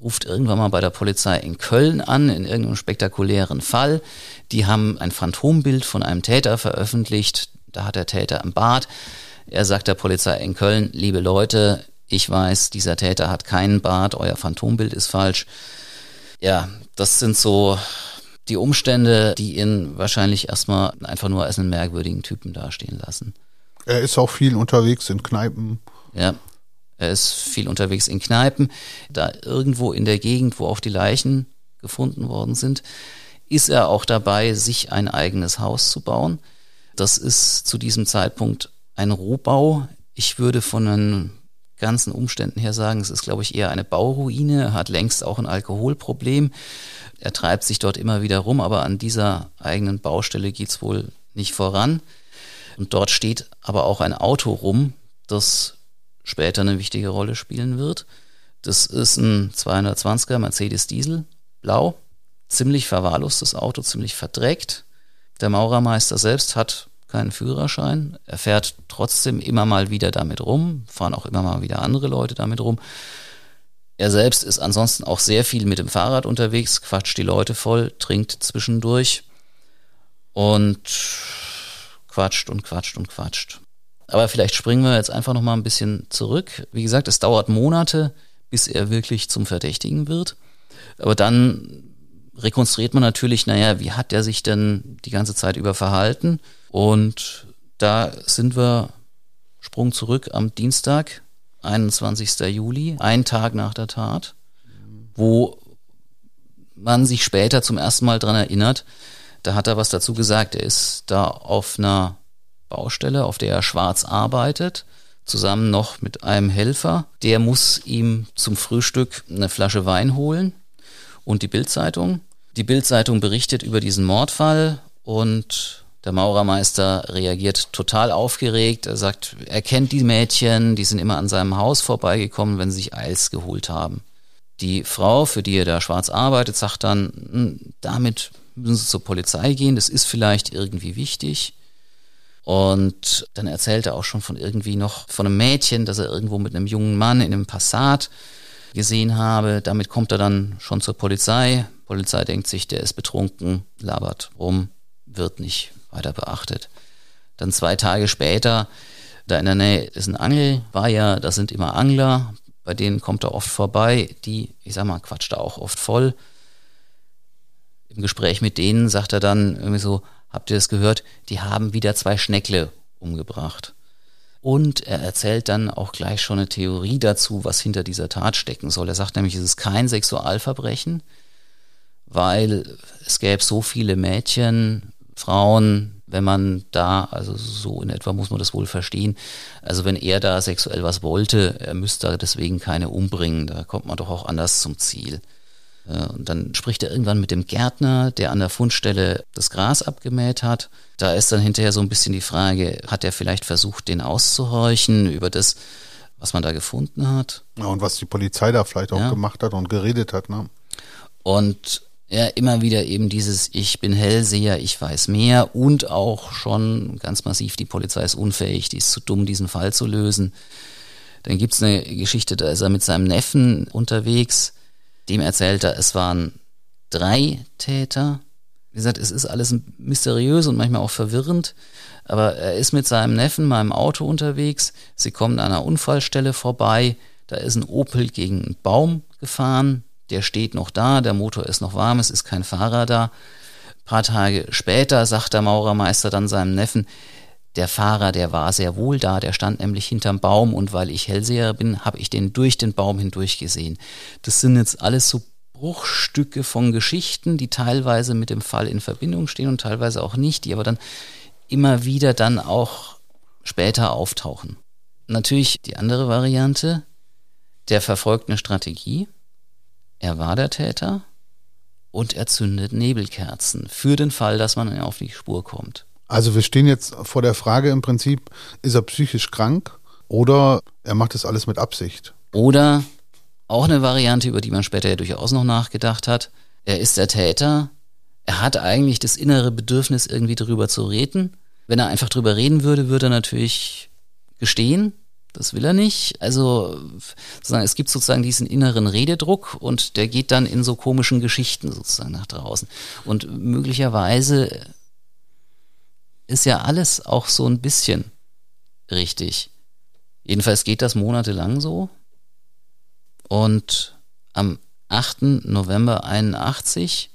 B: ruft irgendwann mal bei der Polizei in Köln an, in irgendeinem spektakulären Fall. Die haben ein Phantombild von einem Täter veröffentlicht. Da hat der Täter im Bart. Er sagt der Polizei in Köln, liebe Leute, ich weiß, dieser Täter hat keinen Bart, euer Phantombild ist falsch. Ja, das sind so die Umstände, die ihn wahrscheinlich erstmal einfach nur als einen merkwürdigen Typen dastehen lassen.
A: Er ist auch viel unterwegs in Kneipen.
B: Ja, er ist viel unterwegs in Kneipen. Da irgendwo in der Gegend, wo auch die Leichen gefunden worden sind, ist er auch dabei, sich ein eigenes Haus zu bauen. Das ist zu diesem Zeitpunkt ein Rohbau. Ich würde von den ganzen Umständen her sagen, es ist, glaube ich, eher eine Bauruine. Er hat längst auch ein Alkoholproblem. Er treibt sich dort immer wieder rum, aber an dieser eigenen Baustelle geht es wohl nicht voran. Und dort steht aber auch ein Auto rum, das später eine wichtige Rolle spielen wird. Das ist ein 220er Mercedes Diesel, blau, ziemlich verwahrlostes Auto, ziemlich verdreckt. Der Maurermeister selbst hat keinen Führerschein. Er fährt trotzdem immer mal wieder damit rum, fahren auch immer mal wieder andere Leute damit rum. Er selbst ist ansonsten auch sehr viel mit dem Fahrrad unterwegs, quatscht die Leute voll, trinkt zwischendurch und quatscht und quatscht und quatscht. Aber vielleicht springen wir jetzt einfach noch mal ein bisschen zurück. Wie gesagt, es dauert Monate, bis er wirklich zum Verdächtigen wird. Aber dann rekonstruiert man natürlich, naja, wie hat er sich denn die ganze Zeit über verhalten? Und da sind wir, Sprung zurück am Dienstag, 21. Juli, einen Tag nach der Tat, wo man sich später zum ersten Mal dran erinnert, da hat er was dazu gesagt. Er ist da auf einer Baustelle, auf der er schwarz arbeitet, zusammen noch mit einem Helfer. Der muss ihm zum Frühstück eine Flasche Wein holen und die Bildzeitung. Die Bildzeitung berichtet über diesen Mordfall und der Maurermeister reagiert total aufgeregt. Er sagt, er kennt die Mädchen, die sind immer an seinem Haus vorbeigekommen, wenn sie sich Eils geholt haben. Die Frau, für die er da schwarz arbeitet, sagt dann, hm, damit müssen Sie zur Polizei gehen, das ist vielleicht irgendwie wichtig. Und dann erzählt er auch schon von irgendwie noch von einem Mädchen, das er irgendwo mit einem jungen Mann in einem Passat gesehen habe. Damit kommt er dann schon zur Polizei. Polizei denkt sich, der ist betrunken, labert rum, wird nicht weiter beachtet. Dann zwei Tage später, da in der Nähe ist ein Angelweiher, da sind immer Angler, bei denen kommt er oft vorbei, die, ich sag mal, quatscht er auch oft voll. Im Gespräch mit denen sagt er dann irgendwie so, habt ihr das gehört, die haben wieder zwei Schneckle umgebracht. Und er erzählt dann auch gleich schon eine Theorie dazu, was hinter dieser Tat stecken soll. Er sagt nämlich, es ist kein Sexualverbrechen, weil es gäbe so viele Mädchen, Frauen, wenn man da, also so in etwa muss man das wohl verstehen, also wenn er da sexuell was wollte, er müsste deswegen keine umbringen, da kommt man doch auch anders zum Ziel. Und dann spricht er irgendwann mit dem Gärtner, der an der Fundstelle das Gras abgemäht hat. Da ist dann hinterher so ein bisschen die Frage, hat er vielleicht versucht, den auszuhorchen über das, was man da gefunden hat?
A: Ja, und was die Polizei da vielleicht auch ja. gemacht hat und geredet hat, ne?
B: Und ja, immer wieder eben dieses Ich bin Hellseher, ich weiß mehr und auch schon ganz massiv, die Polizei ist unfähig, die ist zu dumm, diesen Fall zu lösen. Dann gibt's eine Geschichte, da ist er mit seinem Neffen unterwegs, dem erzählt er, es waren drei Täter. Wie gesagt, es ist alles mysteriös und manchmal auch verwirrend, aber er ist mit seinem Neffen mal im Auto unterwegs. Sie kommen an einer Unfallstelle vorbei. Da ist ein Opel gegen einen Baum gefahren. Der steht noch da, der Motor ist noch warm, es ist kein Fahrer da. Ein paar Tage später sagt der Maurermeister dann seinem Neffen, der Fahrer, der war sehr wohl da, der stand nämlich hinterm Baum und weil ich Hellseher bin, habe ich den durch den Baum hindurch gesehen. Das sind jetzt alles so Bruchstücke von Geschichten, die teilweise mit dem Fall in Verbindung stehen und teilweise auch nicht, die aber dann immer wieder dann auch später auftauchen. Natürlich die andere Variante, der verfolgt eine Strategie. Er war der Täter und er zündet Nebelkerzen für den Fall, dass man auf die Spur kommt.
A: Also wir stehen jetzt vor der Frage im Prinzip, ist er psychisch krank oder er macht das alles mit Absicht?
B: Oder auch eine Variante, über die man später ja durchaus noch nachgedacht hat, er ist der Täter, er hat eigentlich das innere Bedürfnis, irgendwie drüber zu reden. Wenn er einfach drüber reden würde, würde er natürlich gestehen. Das will er nicht. Also sozusagen, es gibt sozusagen diesen inneren Rededruck und der geht dann in so komischen Geschichten sozusagen nach draußen. Und möglicherweise ist ja alles auch so ein bisschen richtig. Jedenfalls geht das monatelang so. Und am 8. November 81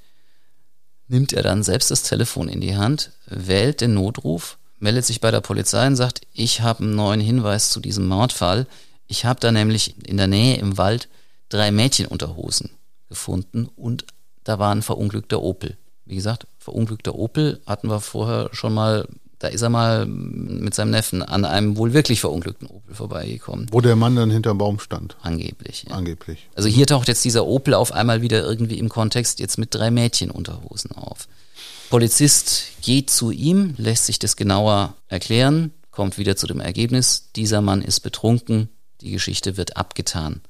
B: nimmt er dann selbst das Telefon in die Hand, wählt den Notruf, meldet sich bei der Polizei und sagt, ich habe einen neuen Hinweis zu diesem Mordfall. Ich habe da nämlich in der Nähe im Wald drei Mädchenunterhosen gefunden und da war ein verunglückter Opel. Wie gesagt, verunglückter Opel hatten wir vorher schon mal, da ist er mal mit seinem Neffen an einem wohl wirklich verunglückten Opel vorbeigekommen.
A: Wo der Mann dann hinterm Baum stand.
B: Angeblich.
A: Ja. Angeblich.
B: Also hier taucht jetzt dieser Opel auf einmal wieder irgendwie im Kontext jetzt mit drei Mädchenunterhosen auf. Polizist geht zu ihm, lässt sich das genauer erklären, kommt wieder zu dem Ergebnis, dieser Mann ist betrunken, die Geschichte wird abgetan.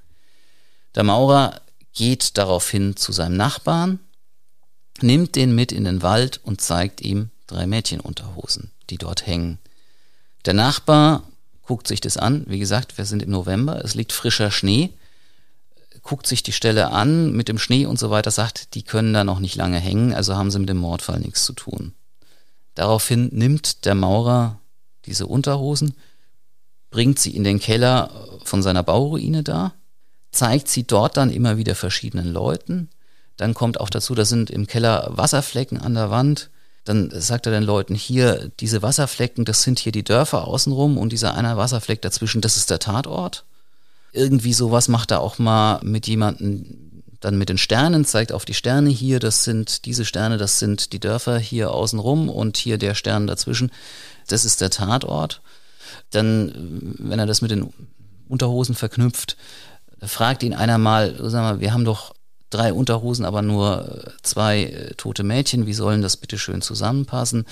B: Der Maurer geht daraufhin zu seinem Nachbarn, nimmt den mit in den Wald und zeigt ihm drei Mädchenunterhosen, die dort hängen. Der Nachbar guckt sich das an. Wie gesagt, wir sind im November, es liegt frischer Schnee, guckt sich die Stelle an mit dem Schnee und so weiter, sagt, die können da noch nicht lange hängen, also haben sie mit dem Mordfall nichts zu tun. Daraufhin nimmt der Maurer diese Unterhosen, bringt sie in den Keller von seiner Bauruine da, zeigt sie dort dann immer wieder verschiedenen Leuten, dann kommt auch dazu, da sind im Keller Wasserflecken an der Wand. Dann sagt er den Leuten hier, diese Wasserflecken, das sind hier die Dörfer außenrum und dieser eine Wasserfleck dazwischen, das ist der Tatort. Irgendwie sowas macht er auch mal mit jemandem, dann mit den Sternen, zeigt auf die Sterne hier, das sind diese Sterne, das sind die Dörfer hier außenrum und hier der Stern dazwischen. Das ist der Tatort. Dann, wenn er das mit den Unterhosen verknüpft, fragt ihn einer mal, sag mal, wir haben doch drei Unterhosen, aber nur zwei äh, tote Mädchen, wie sollen das bitte schön zusammenpassen?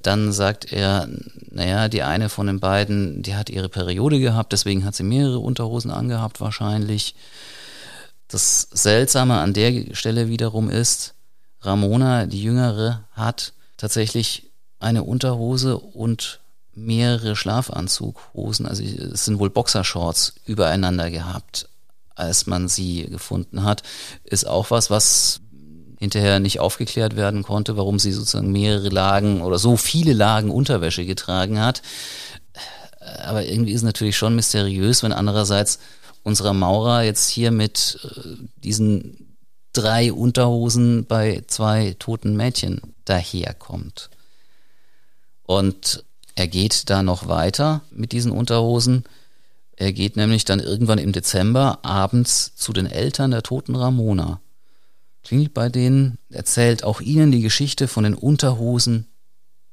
B: Dann sagt er, naja, die eine von den beiden, die hat ihre Periode gehabt, deswegen hat sie mehrere Unterhosen angehabt wahrscheinlich. Das Seltsame an der Stelle wiederum ist, Ramona, die Jüngere, hat tatsächlich eine Unterhose und mehrere Schlafanzughosen, also es sind wohl Boxershorts übereinander gehabt, als man sie gefunden hat, ist auch was, was hinterher nicht aufgeklärt werden konnte, warum sie sozusagen mehrere Lagen oder so viele Lagen Unterwäsche getragen hat. Aber irgendwie ist es natürlich schon mysteriös, wenn andererseits unserer Maurer jetzt hier mit äh, diesen drei Unterhosen bei zwei toten Mädchen daherkommt. Und er geht da noch weiter mit diesen Unterhosen. Er geht nämlich dann irgendwann im Dezember abends zu den Eltern der toten Ramona klingelt bei denen, erzählt auch ihnen die Geschichte von den Unterhosen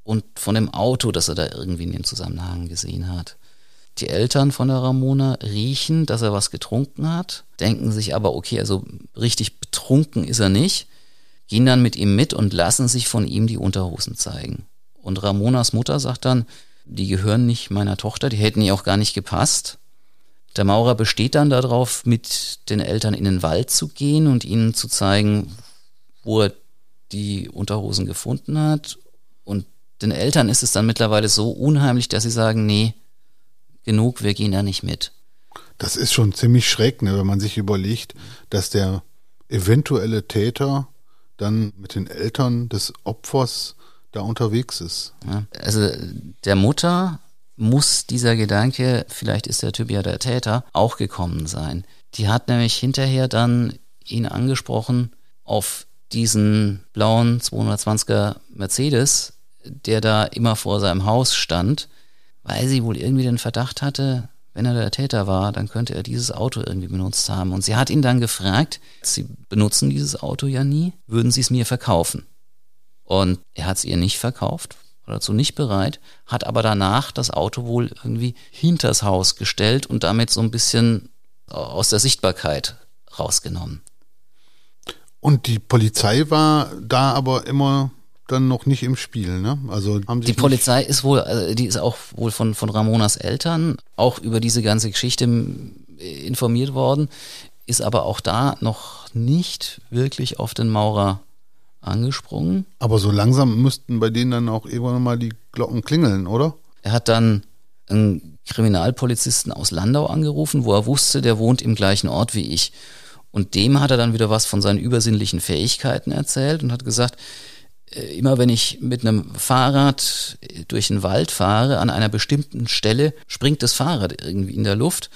B: und von dem Auto, das er da irgendwie in dem Zusammenhang gesehen hat. Die Eltern von der Ramona riechen, dass er was getrunken hat, denken sich aber, okay, also richtig betrunken ist er nicht, gehen dann mit ihm mit und lassen sich von ihm die Unterhosen zeigen. Und Ramonas Mutter sagt dann, die gehören nicht meiner Tochter, die hätten ihr auch gar nicht gepasst. Der Maurer besteht dann darauf, mit den Eltern in den Wald zu gehen und ihnen zu zeigen, wo er die Unterhosen gefunden hat. Und den Eltern ist es dann mittlerweile so unheimlich, dass sie sagen, nee, genug, wir gehen da nicht mit.
A: Das ist schon ziemlich schräg, ne, wenn man sich überlegt, dass der eventuelle Täter dann mit den Eltern des Opfers da unterwegs ist.
B: Ja, also der Mutter muss dieser Gedanke, vielleicht ist der Typ ja der Täter, auch gekommen sein. Die hat nämlich hinterher dann ihn angesprochen auf diesen blauen 220er Mercedes, der da immer vor seinem Haus stand, weil sie wohl irgendwie den Verdacht hatte, wenn er der Täter war, dann könnte er dieses Auto irgendwie benutzt haben. Und sie hat ihn dann gefragt, Sie benutzen dieses Auto ja nie, würden Sie es mir verkaufen? Und er hat es ihr nicht verkauft, war dazu nicht bereit, hat aber danach das Auto wohl irgendwie hinters Haus gestellt und damit so ein bisschen aus der Sichtbarkeit rausgenommen.
A: Und die Polizei war da aber immer dann noch nicht im Spiel, ne?
B: Also haben die Polizei ist wohl, also die ist auch wohl von von Ramonas Eltern auch über diese ganze Geschichte informiert worden, ist aber auch da noch nicht wirklich auf den Maurer angesprungen.
A: Aber so langsam müssten bei denen dann auch irgendwann mal die Glocken klingeln, oder?
B: Er hat dann einen Kriminalpolizisten aus Landau angerufen, wo er wusste, der wohnt im gleichen Ort wie ich. Und dem hat er dann wieder was von seinen übersinnlichen Fähigkeiten erzählt und hat gesagt, äh, immer wenn ich mit einem Fahrrad durch den Wald fahre, an einer bestimmten Stelle springt das Fahrrad irgendwie in der Luft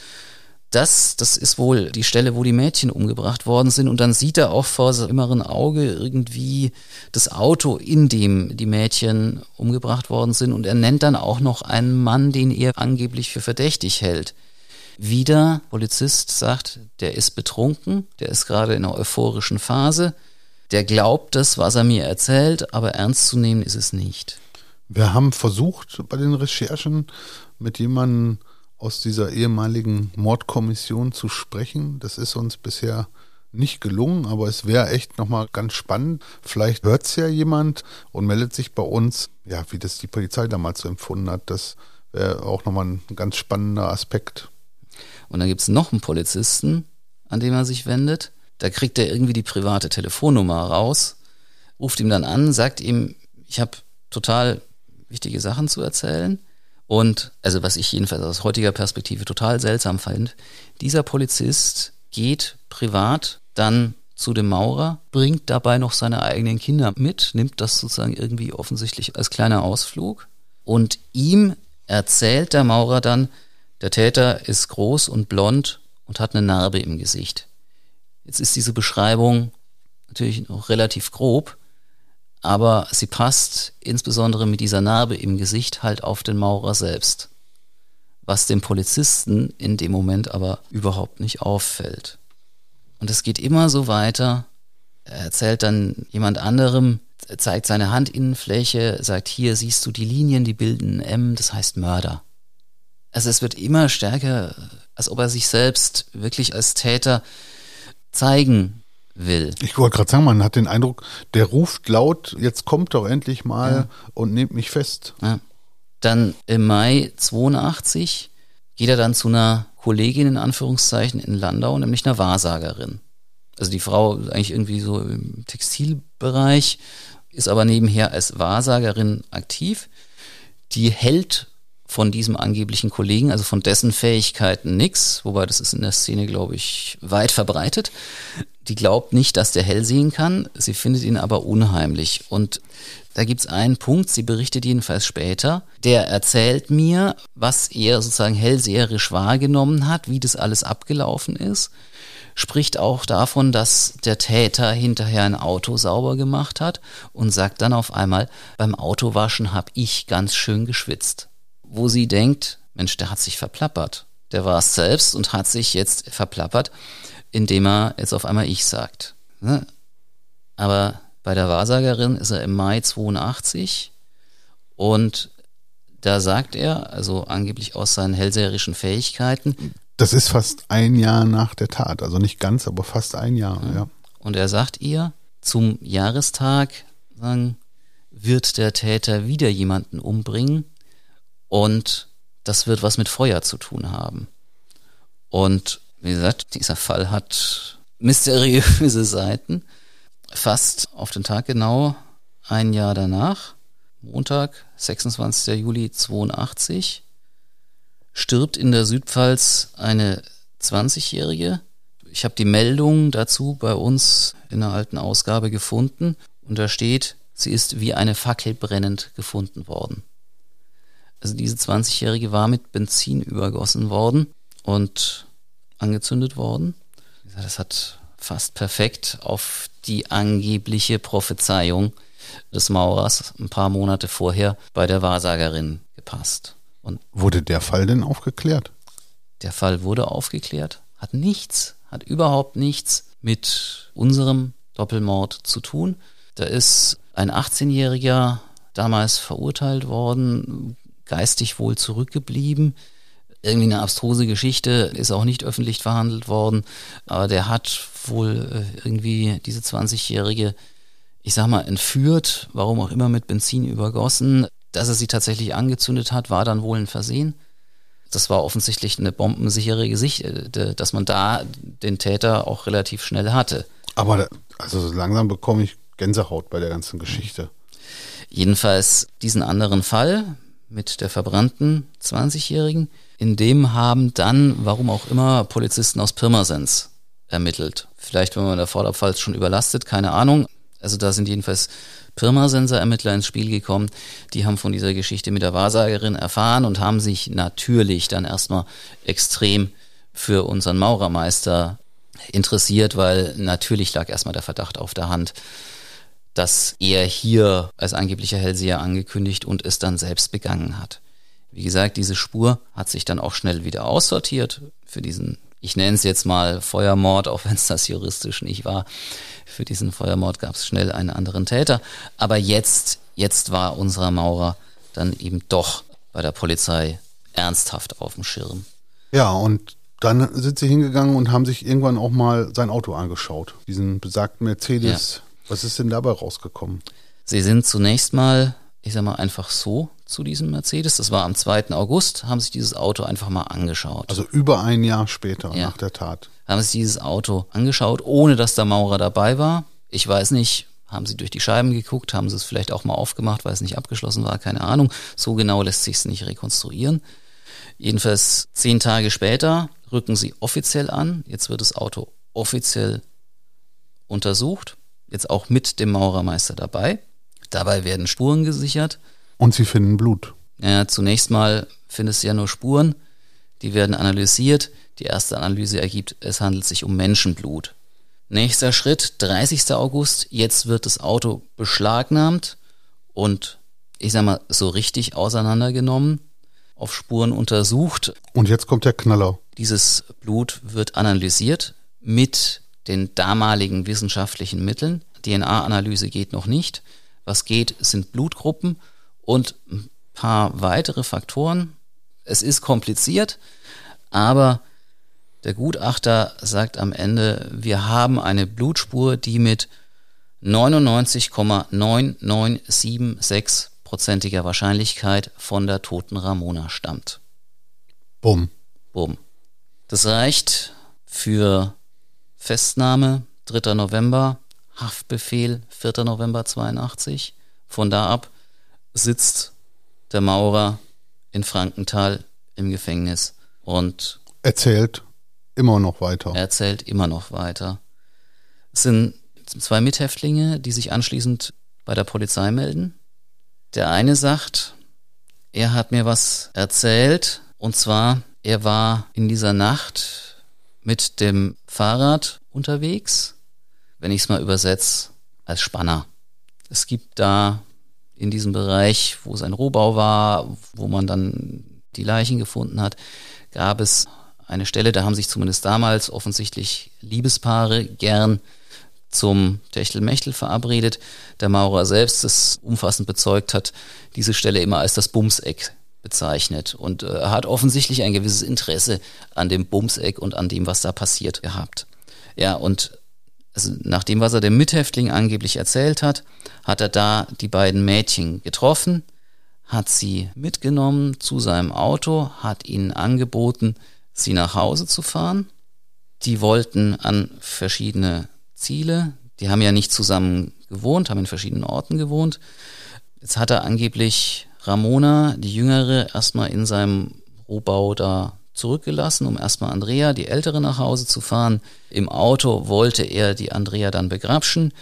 B: das, das ist wohl die Stelle, wo die Mädchen umgebracht worden sind. Und dann sieht er auch vor seinem inneren Auge irgendwie das Auto, in dem die Mädchen umgebracht worden sind. Und er nennt dann auch noch einen Mann, den er angeblich für verdächtig hält. Wieder, Polizist sagt, der ist betrunken, der ist gerade in einer euphorischen Phase, der glaubt das, was er mir erzählt, aber ernst zu nehmen ist es nicht.
A: Wir haben versucht bei den Recherchen mit jemandem aus dieser ehemaligen Mordkommission zu sprechen. Das ist uns bisher nicht gelungen, aber es wäre echt nochmal ganz spannend. Vielleicht hört es ja jemand und meldet sich bei uns, ja, wie das die Polizei damals so empfunden hat. Das wäre auch nochmal ein ganz spannender Aspekt.
B: Und dann gibt es noch einen Polizisten, an den er sich wendet. Da kriegt er irgendwie die private Telefonnummer raus, ruft ihm dann an, sagt ihm, ich habe total wichtige Sachen zu erzählen. Und, also was ich jedenfalls aus heutiger Perspektive total seltsam fand, dieser Polizist geht privat dann zu dem Maurer, bringt dabei noch seine eigenen Kinder mit, nimmt das sozusagen irgendwie offensichtlich als kleiner Ausflug und ihm erzählt der Maurer dann, der Täter ist groß und blond und hat eine Narbe im Gesicht. Jetzt ist diese Beschreibung natürlich noch relativ grob, aber sie passt insbesondere mit dieser Narbe im Gesicht halt auf den Maurer selbst, was dem Polizisten in dem Moment aber überhaupt nicht auffällt. Und es geht immer so weiter. Er erzählt dann jemand anderem, zeigt seine Handinnenfläche, sagt, hier siehst du die Linien, die bilden ein M, das heißt Mörder. Also es wird immer stärker, als ob er sich selbst wirklich als Täter zeigen will.
A: Ich wollte gerade sagen, man hat den Eindruck, der ruft laut, jetzt kommt doch endlich mal ja. und nehmt mich fest.
B: Ja. Dann im Mai 82 geht er dann zu einer Kollegin in Anführungszeichen in Landau, nämlich einer Wahrsagerin. Also die Frau ist eigentlich irgendwie so im Textilbereich, ist aber nebenher als Wahrsagerin aktiv. Die hält von diesem angeblichen Kollegen, also von dessen Fähigkeiten nix, wobei das ist in der Szene, glaube ich, weit verbreitet. Die glaubt nicht, dass der hell sehen kann, sie findet ihn aber unheimlich. Und da gibt's einen Punkt, sie berichtet jedenfalls später, der erzählt mir, was er sozusagen hellseherisch wahrgenommen hat, wie das alles abgelaufen ist. Spricht auch davon, dass der Täter hinterher ein Auto sauber gemacht hat und sagt dann auf einmal, beim Autowaschen habe ich ganz schön geschwitzt. Wo sie denkt, Mensch, der hat sich verplappert. Der war es selbst und hat sich jetzt verplappert, indem er jetzt auf einmal ich sagt. Ne? Aber bei der Wahrsagerin ist er im Mai 82 und da sagt er, also angeblich aus seinen hellseherischen Fähigkeiten.
A: Das ist fast ein Jahr nach der Tat, also nicht ganz, aber fast ein Jahr, ja. ja.
B: Und er sagt ihr, zum Jahrestag sagen, wird der Täter wieder jemanden umbringen und das wird was mit Feuer zu tun haben. Und wie gesagt, dieser Fall hat mysteriöse Seiten. Fast auf den Tag genau ein Jahr danach, Montag, 26. Juli 82, stirbt in der Südpfalz eine 20-Jährige. Ich habe die Meldung dazu bei uns in der alten Ausgabe gefunden und da steht, sie ist wie eine Fackel brennend gefunden worden. Also diese 20-Jährige war mit Benzin übergossen worden und angezündet worden. Das hat fast perfekt auf die angebliche Prophezeiung des Maurers ein paar Monate vorher bei der Wahrsagerin gepasst.
A: Und wurde der Fall denn aufgeklärt?
B: Der Fall wurde aufgeklärt, hat nichts, hat überhaupt nichts mit unserem Doppelmord zu tun. Da ist ein 18-Jähriger damals verurteilt worden, geistig wohl zurückgeblieben. Irgendwie eine abstruse Geschichte, ist auch nicht öffentlich verhandelt worden, aber der hat wohl äh, irgendwie diese 20-Jährige, ich sag mal, entführt, warum auch immer mit Benzin übergossen. Dass er sie tatsächlich angezündet hat, war dann wohl ein Versehen. Das war offensichtlich eine bombensichere Gesicht, äh, dass man da den Täter auch relativ schnell hatte.
A: Aber also langsam bekomme ich Gänsehaut bei der ganzen Geschichte.
B: Jedenfalls diesen anderen Fall mit der verbrannten 20-Jährigen. In dem haben dann, warum auch immer, Polizisten aus Pirmasens ermittelt. Vielleicht, wenn man der Vorderpfalz schon überlastet, keine Ahnung. Also da sind jedenfalls Pirmasenser Ermittler ins Spiel gekommen. Die haben von dieser Geschichte mit der Wahrsagerin erfahren und haben sich natürlich dann erstmal extrem für unseren Maurermeister interessiert, weil natürlich lag erstmal der Verdacht auf der Hand, dass er hier als angeblicher Hellseher angekündigt und es dann selbst begangen hat. Wie gesagt, diese Spur hat sich dann auch schnell wieder aussortiert für diesen, ich nenne es jetzt mal Feuermord, auch wenn es das juristisch nicht war. Für diesen Feuermord gab es schnell einen anderen Täter. Aber jetzt, jetzt war unser Maurer dann eben doch bei der Polizei ernsthaft auf dem Schirm.
A: Ja, und dann sind sie hingegangen und haben sich irgendwann auch mal sein Auto angeschaut. Diesen besagten Mercedes. Ja was ist denn dabei rausgekommen?
B: Sie sind zunächst mal, ich sag mal, einfach so zu diesem Mercedes. Das war am 2. August, haben sich dieses Auto einfach mal angeschaut.
A: Also über ein Jahr später ja. nach der Tat.
B: Haben sich dieses Auto angeschaut, ohne dass der Maurer dabei war. Ich weiß nicht, haben sie durch die Scheiben geguckt, haben sie es vielleicht auch mal aufgemacht, weil es nicht abgeschlossen war, keine Ahnung. So genau lässt sich es nicht rekonstruieren. Jedenfalls zehn Tage später rücken sie offiziell an. Jetzt wird das Auto offiziell untersucht jetzt auch mit dem Maurermeister dabei. Dabei werden Spuren gesichert.
A: Und sie finden Blut.
B: Ja, zunächst mal findest du ja nur Spuren. Die werden analysiert. Die erste Analyse ergibt, es handelt sich um Menschenblut. Nächster Schritt, 30. August. Jetzt wird das Auto beschlagnahmt und ich sag mal so richtig auseinandergenommen, auf Spuren untersucht.
A: Und jetzt kommt der Knaller.
B: Dieses Blut wird analysiert mit den damaligen wissenschaftlichen Mitteln. DNA-Analyse geht noch nicht. Was geht, sind Blutgruppen und ein paar weitere Faktoren. Es ist kompliziert, aber der Gutachter sagt am Ende, wir haben eine Blutspur, die mit 99,9976-prozentiger Wahrscheinlichkeit von der toten Ramona stammt.
A: Bumm.
B: Bumm. Das reicht für Festnahme 3. November, Haftbefehl 4. November 82. Von da ab sitzt der Maurer in Frankenthal im Gefängnis und
A: erzählt immer noch weiter.
B: Erzählt immer noch weiter. Es sind zwei Mithäftlinge, die sich anschließend bei der Polizei melden. Der eine sagt, er hat mir was erzählt, und zwar, er war in dieser Nacht mit dem Fahrrad unterwegs, wenn ich es mal übersetze, als Spanner. Es gibt da in diesem Bereich, wo es ein Rohbau war, wo man dann die Leichen gefunden hat, gab es eine Stelle, da haben sich zumindest damals offensichtlich Liebespaare gern zum Techtelmechtel verabredet. Der Maurer selbst das umfassend bezeugt hat, diese Stelle immer als das Bumseck bezeichnet und äh, hat offensichtlich ein gewisses Interesse an dem Bumseck und an dem, was da passiert gehabt. Ja, und also nach dem, was er dem Mithäftling angeblich erzählt hat, hat er da die beiden Mädchen getroffen, hat sie mitgenommen zu seinem Auto, hat ihnen angeboten, sie nach Hause zu fahren. Die wollten an verschiedene Ziele. Die haben ja nicht zusammen gewohnt, haben in verschiedenen Orten gewohnt. Jetzt hat er angeblich Ramona, die Jüngere, erstmal in seinem Rohbau da zurückgelassen, um erstmal Andrea, die Ältere, nach Hause zu fahren. Im Auto wollte er die Andrea dann begrapschen.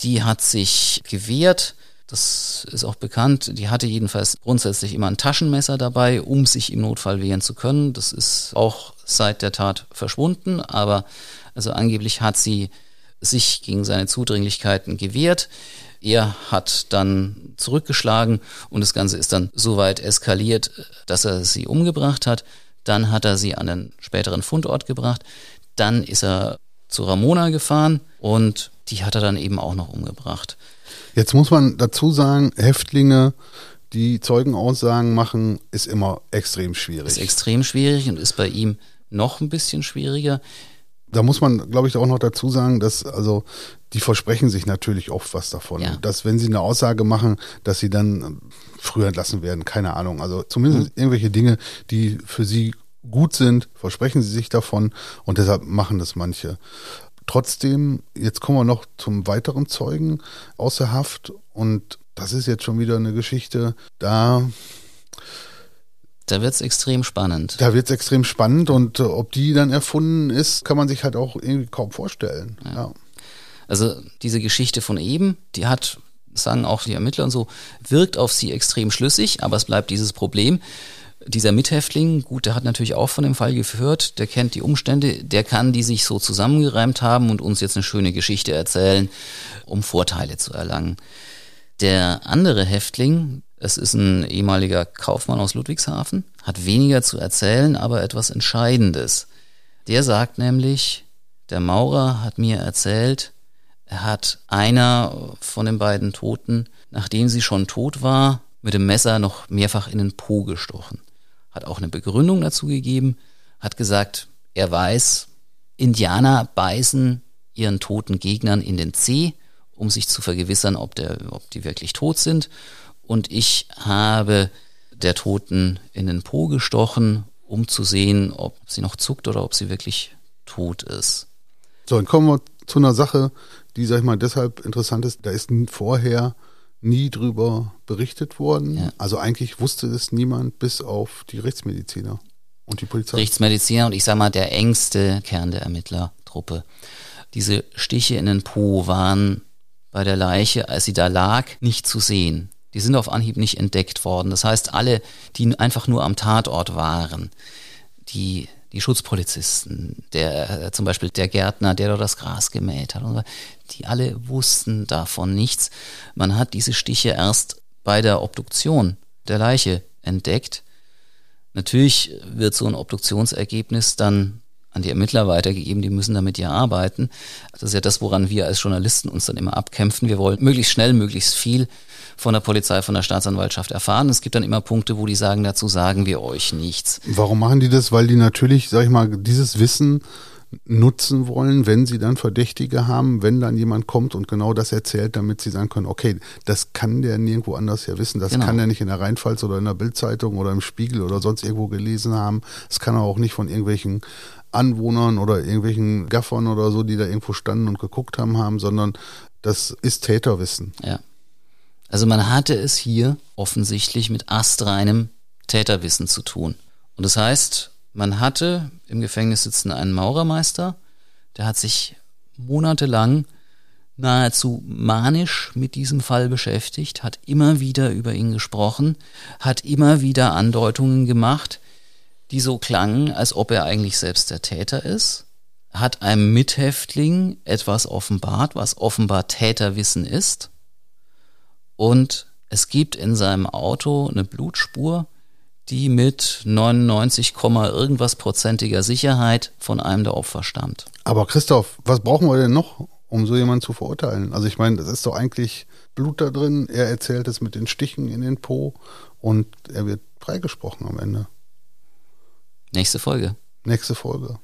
B: Die hat sich gewehrt. Das ist auch bekannt. Die hatte jedenfalls grundsätzlich immer ein Taschenmesser dabei, um sich im Notfall wehren zu können. Das ist auch seit der Tat verschwunden, aber also angeblich hat sie sich gegen seine Zudringlichkeiten gewehrt. Er hat dann zurückgeschlagen und das Ganze ist dann so weit eskaliert, dass er sie umgebracht hat. Dann hat er sie an den späteren Fundort gebracht. Dann ist er zu Ramona gefahren und die hat er dann eben auch noch umgebracht.
A: Jetzt muss man dazu sagen, Häftlinge, die Zeugenaussagen machen, ist immer extrem schwierig.
B: Ist extrem schwierig und ist bei ihm noch ein bisschen schwieriger.
A: Da muss man, glaube ich, auch noch dazu sagen, dass also die versprechen sich natürlich oft was davon. Ja. Dass wenn sie eine Aussage machen, dass sie dann früher entlassen werden, keine Ahnung. Also zumindest mhm. irgendwelche Dinge, die für sie gut sind, versprechen sie sich davon und deshalb machen das manche. Trotzdem, jetzt kommen wir noch zum weiteren Zeugen außer Haft und das ist jetzt schon wieder eine Geschichte, da
B: da wird es extrem spannend.
A: Da wird es extrem spannend und äh, ob die dann erfunden ist, kann man sich halt auch irgendwie kaum vorstellen. Ja. ja.
B: Also diese Geschichte von eben, die hat, sagen auch die Ermittler und so, wirkt auf sie extrem schlüssig, aber es bleibt dieses Problem. Dieser Mithäftling, gut, der hat natürlich auch von dem Fall gehört, der kennt die Umstände, der kann die sich so zusammengereimt haben und uns jetzt eine schöne Geschichte erzählen, um Vorteile zu erlangen. Der andere Häftling, es ist ein ehemaliger Kaufmann aus Ludwigshafen, hat weniger zu erzählen, aber etwas Entscheidendes. Der sagt nämlich, der Maurer hat mir erzählt, er hat einer von den beiden Toten, nachdem sie schon tot war, mit dem Messer noch mehrfach in den Po gestochen. Hat auch eine Begründung dazu gegeben, hat gesagt, er weiß, Indianer beißen ihren toten Gegnern in den Zeh, um sich zu vergewissern, ob, der, ob die wirklich tot sind. Und ich habe der Toten in den Po gestochen, um zu sehen, ob sie noch zuckt oder ob sie wirklich tot ist.
A: So, dann kommen wir zu einer Sache, die, sag ich mal, deshalb interessant ist. Da ist vorher nie drüber berichtet worden. Ja. Also eigentlich wusste es niemand, bis auf die Rechtsmediziner und die Polizei.
B: Rechtsmediziner und ich sag mal der engste Kern der Ermittlertruppe. Diese Stiche in den Po waren bei der Leiche, als sie da lag, nicht zu sehen. Die sind auf Anhieb nicht entdeckt worden. Das heißt, alle, die einfach nur am Tatort waren, die die Schutzpolizisten, der äh, zum Beispiel der Gärtner, der dort das Gras gemäht hat, die alle wussten davon nichts. Man hat diese Stiche erst bei der Obduktion der Leiche entdeckt. Natürlich wird so ein Obduktionsergebnis dann an die Ermittler weitergegeben, die müssen damit ja arbeiten. Das ist ja das, woran wir als Journalisten uns dann immer abkämpfen. Wir wollen möglichst schnell, möglichst viel von der Polizei, von der Staatsanwaltschaft erfahren. Es gibt dann immer Punkte, wo die sagen, dazu sagen wir euch nichts.
A: Warum machen die das? Weil die natürlich, sag ich mal, dieses Wissen nutzen wollen, wenn sie dann Verdächtige haben, wenn dann jemand kommt und genau das erzählt, damit sie sagen können, okay, das kann der nirgendwo anders ja wissen, das genau. kann er nicht in der Rheinpfalz oder in der Bildzeitung oder im Spiegel oder sonst irgendwo gelesen haben, das kann er auch nicht von irgendwelchen Anwohnern oder irgendwelchen Gaffern oder so, die da irgendwo standen und geguckt haben, haben, sondern das ist Täterwissen.
B: Ja. Also man hatte es hier offensichtlich mit astreinem Täterwissen zu tun. Und das heißt, man hatte im Gefängnis sitzen einen Maurermeister, der hat sich monatelang nahezu manisch mit diesem Fall beschäftigt, hat immer wieder über ihn gesprochen, hat immer wieder Andeutungen gemacht, die so klangen, als ob er eigentlich selbst der Täter ist, hat einem Mithäftling etwas offenbart, was offenbar Täterwissen ist, und es gibt in seinem Auto eine Blutspur, die mit 99, irgendwas prozentiger Sicherheit von einem der Opfer stammt.
A: Aber Christoph, was brauchen wir denn noch, um so jemanden zu verurteilen? Also ich meine, das ist doch eigentlich Blut da drin. Er erzählt es mit den Stichen in den Po und er wird freigesprochen am Ende.
B: Nächste Folge.
A: Nächste Folge.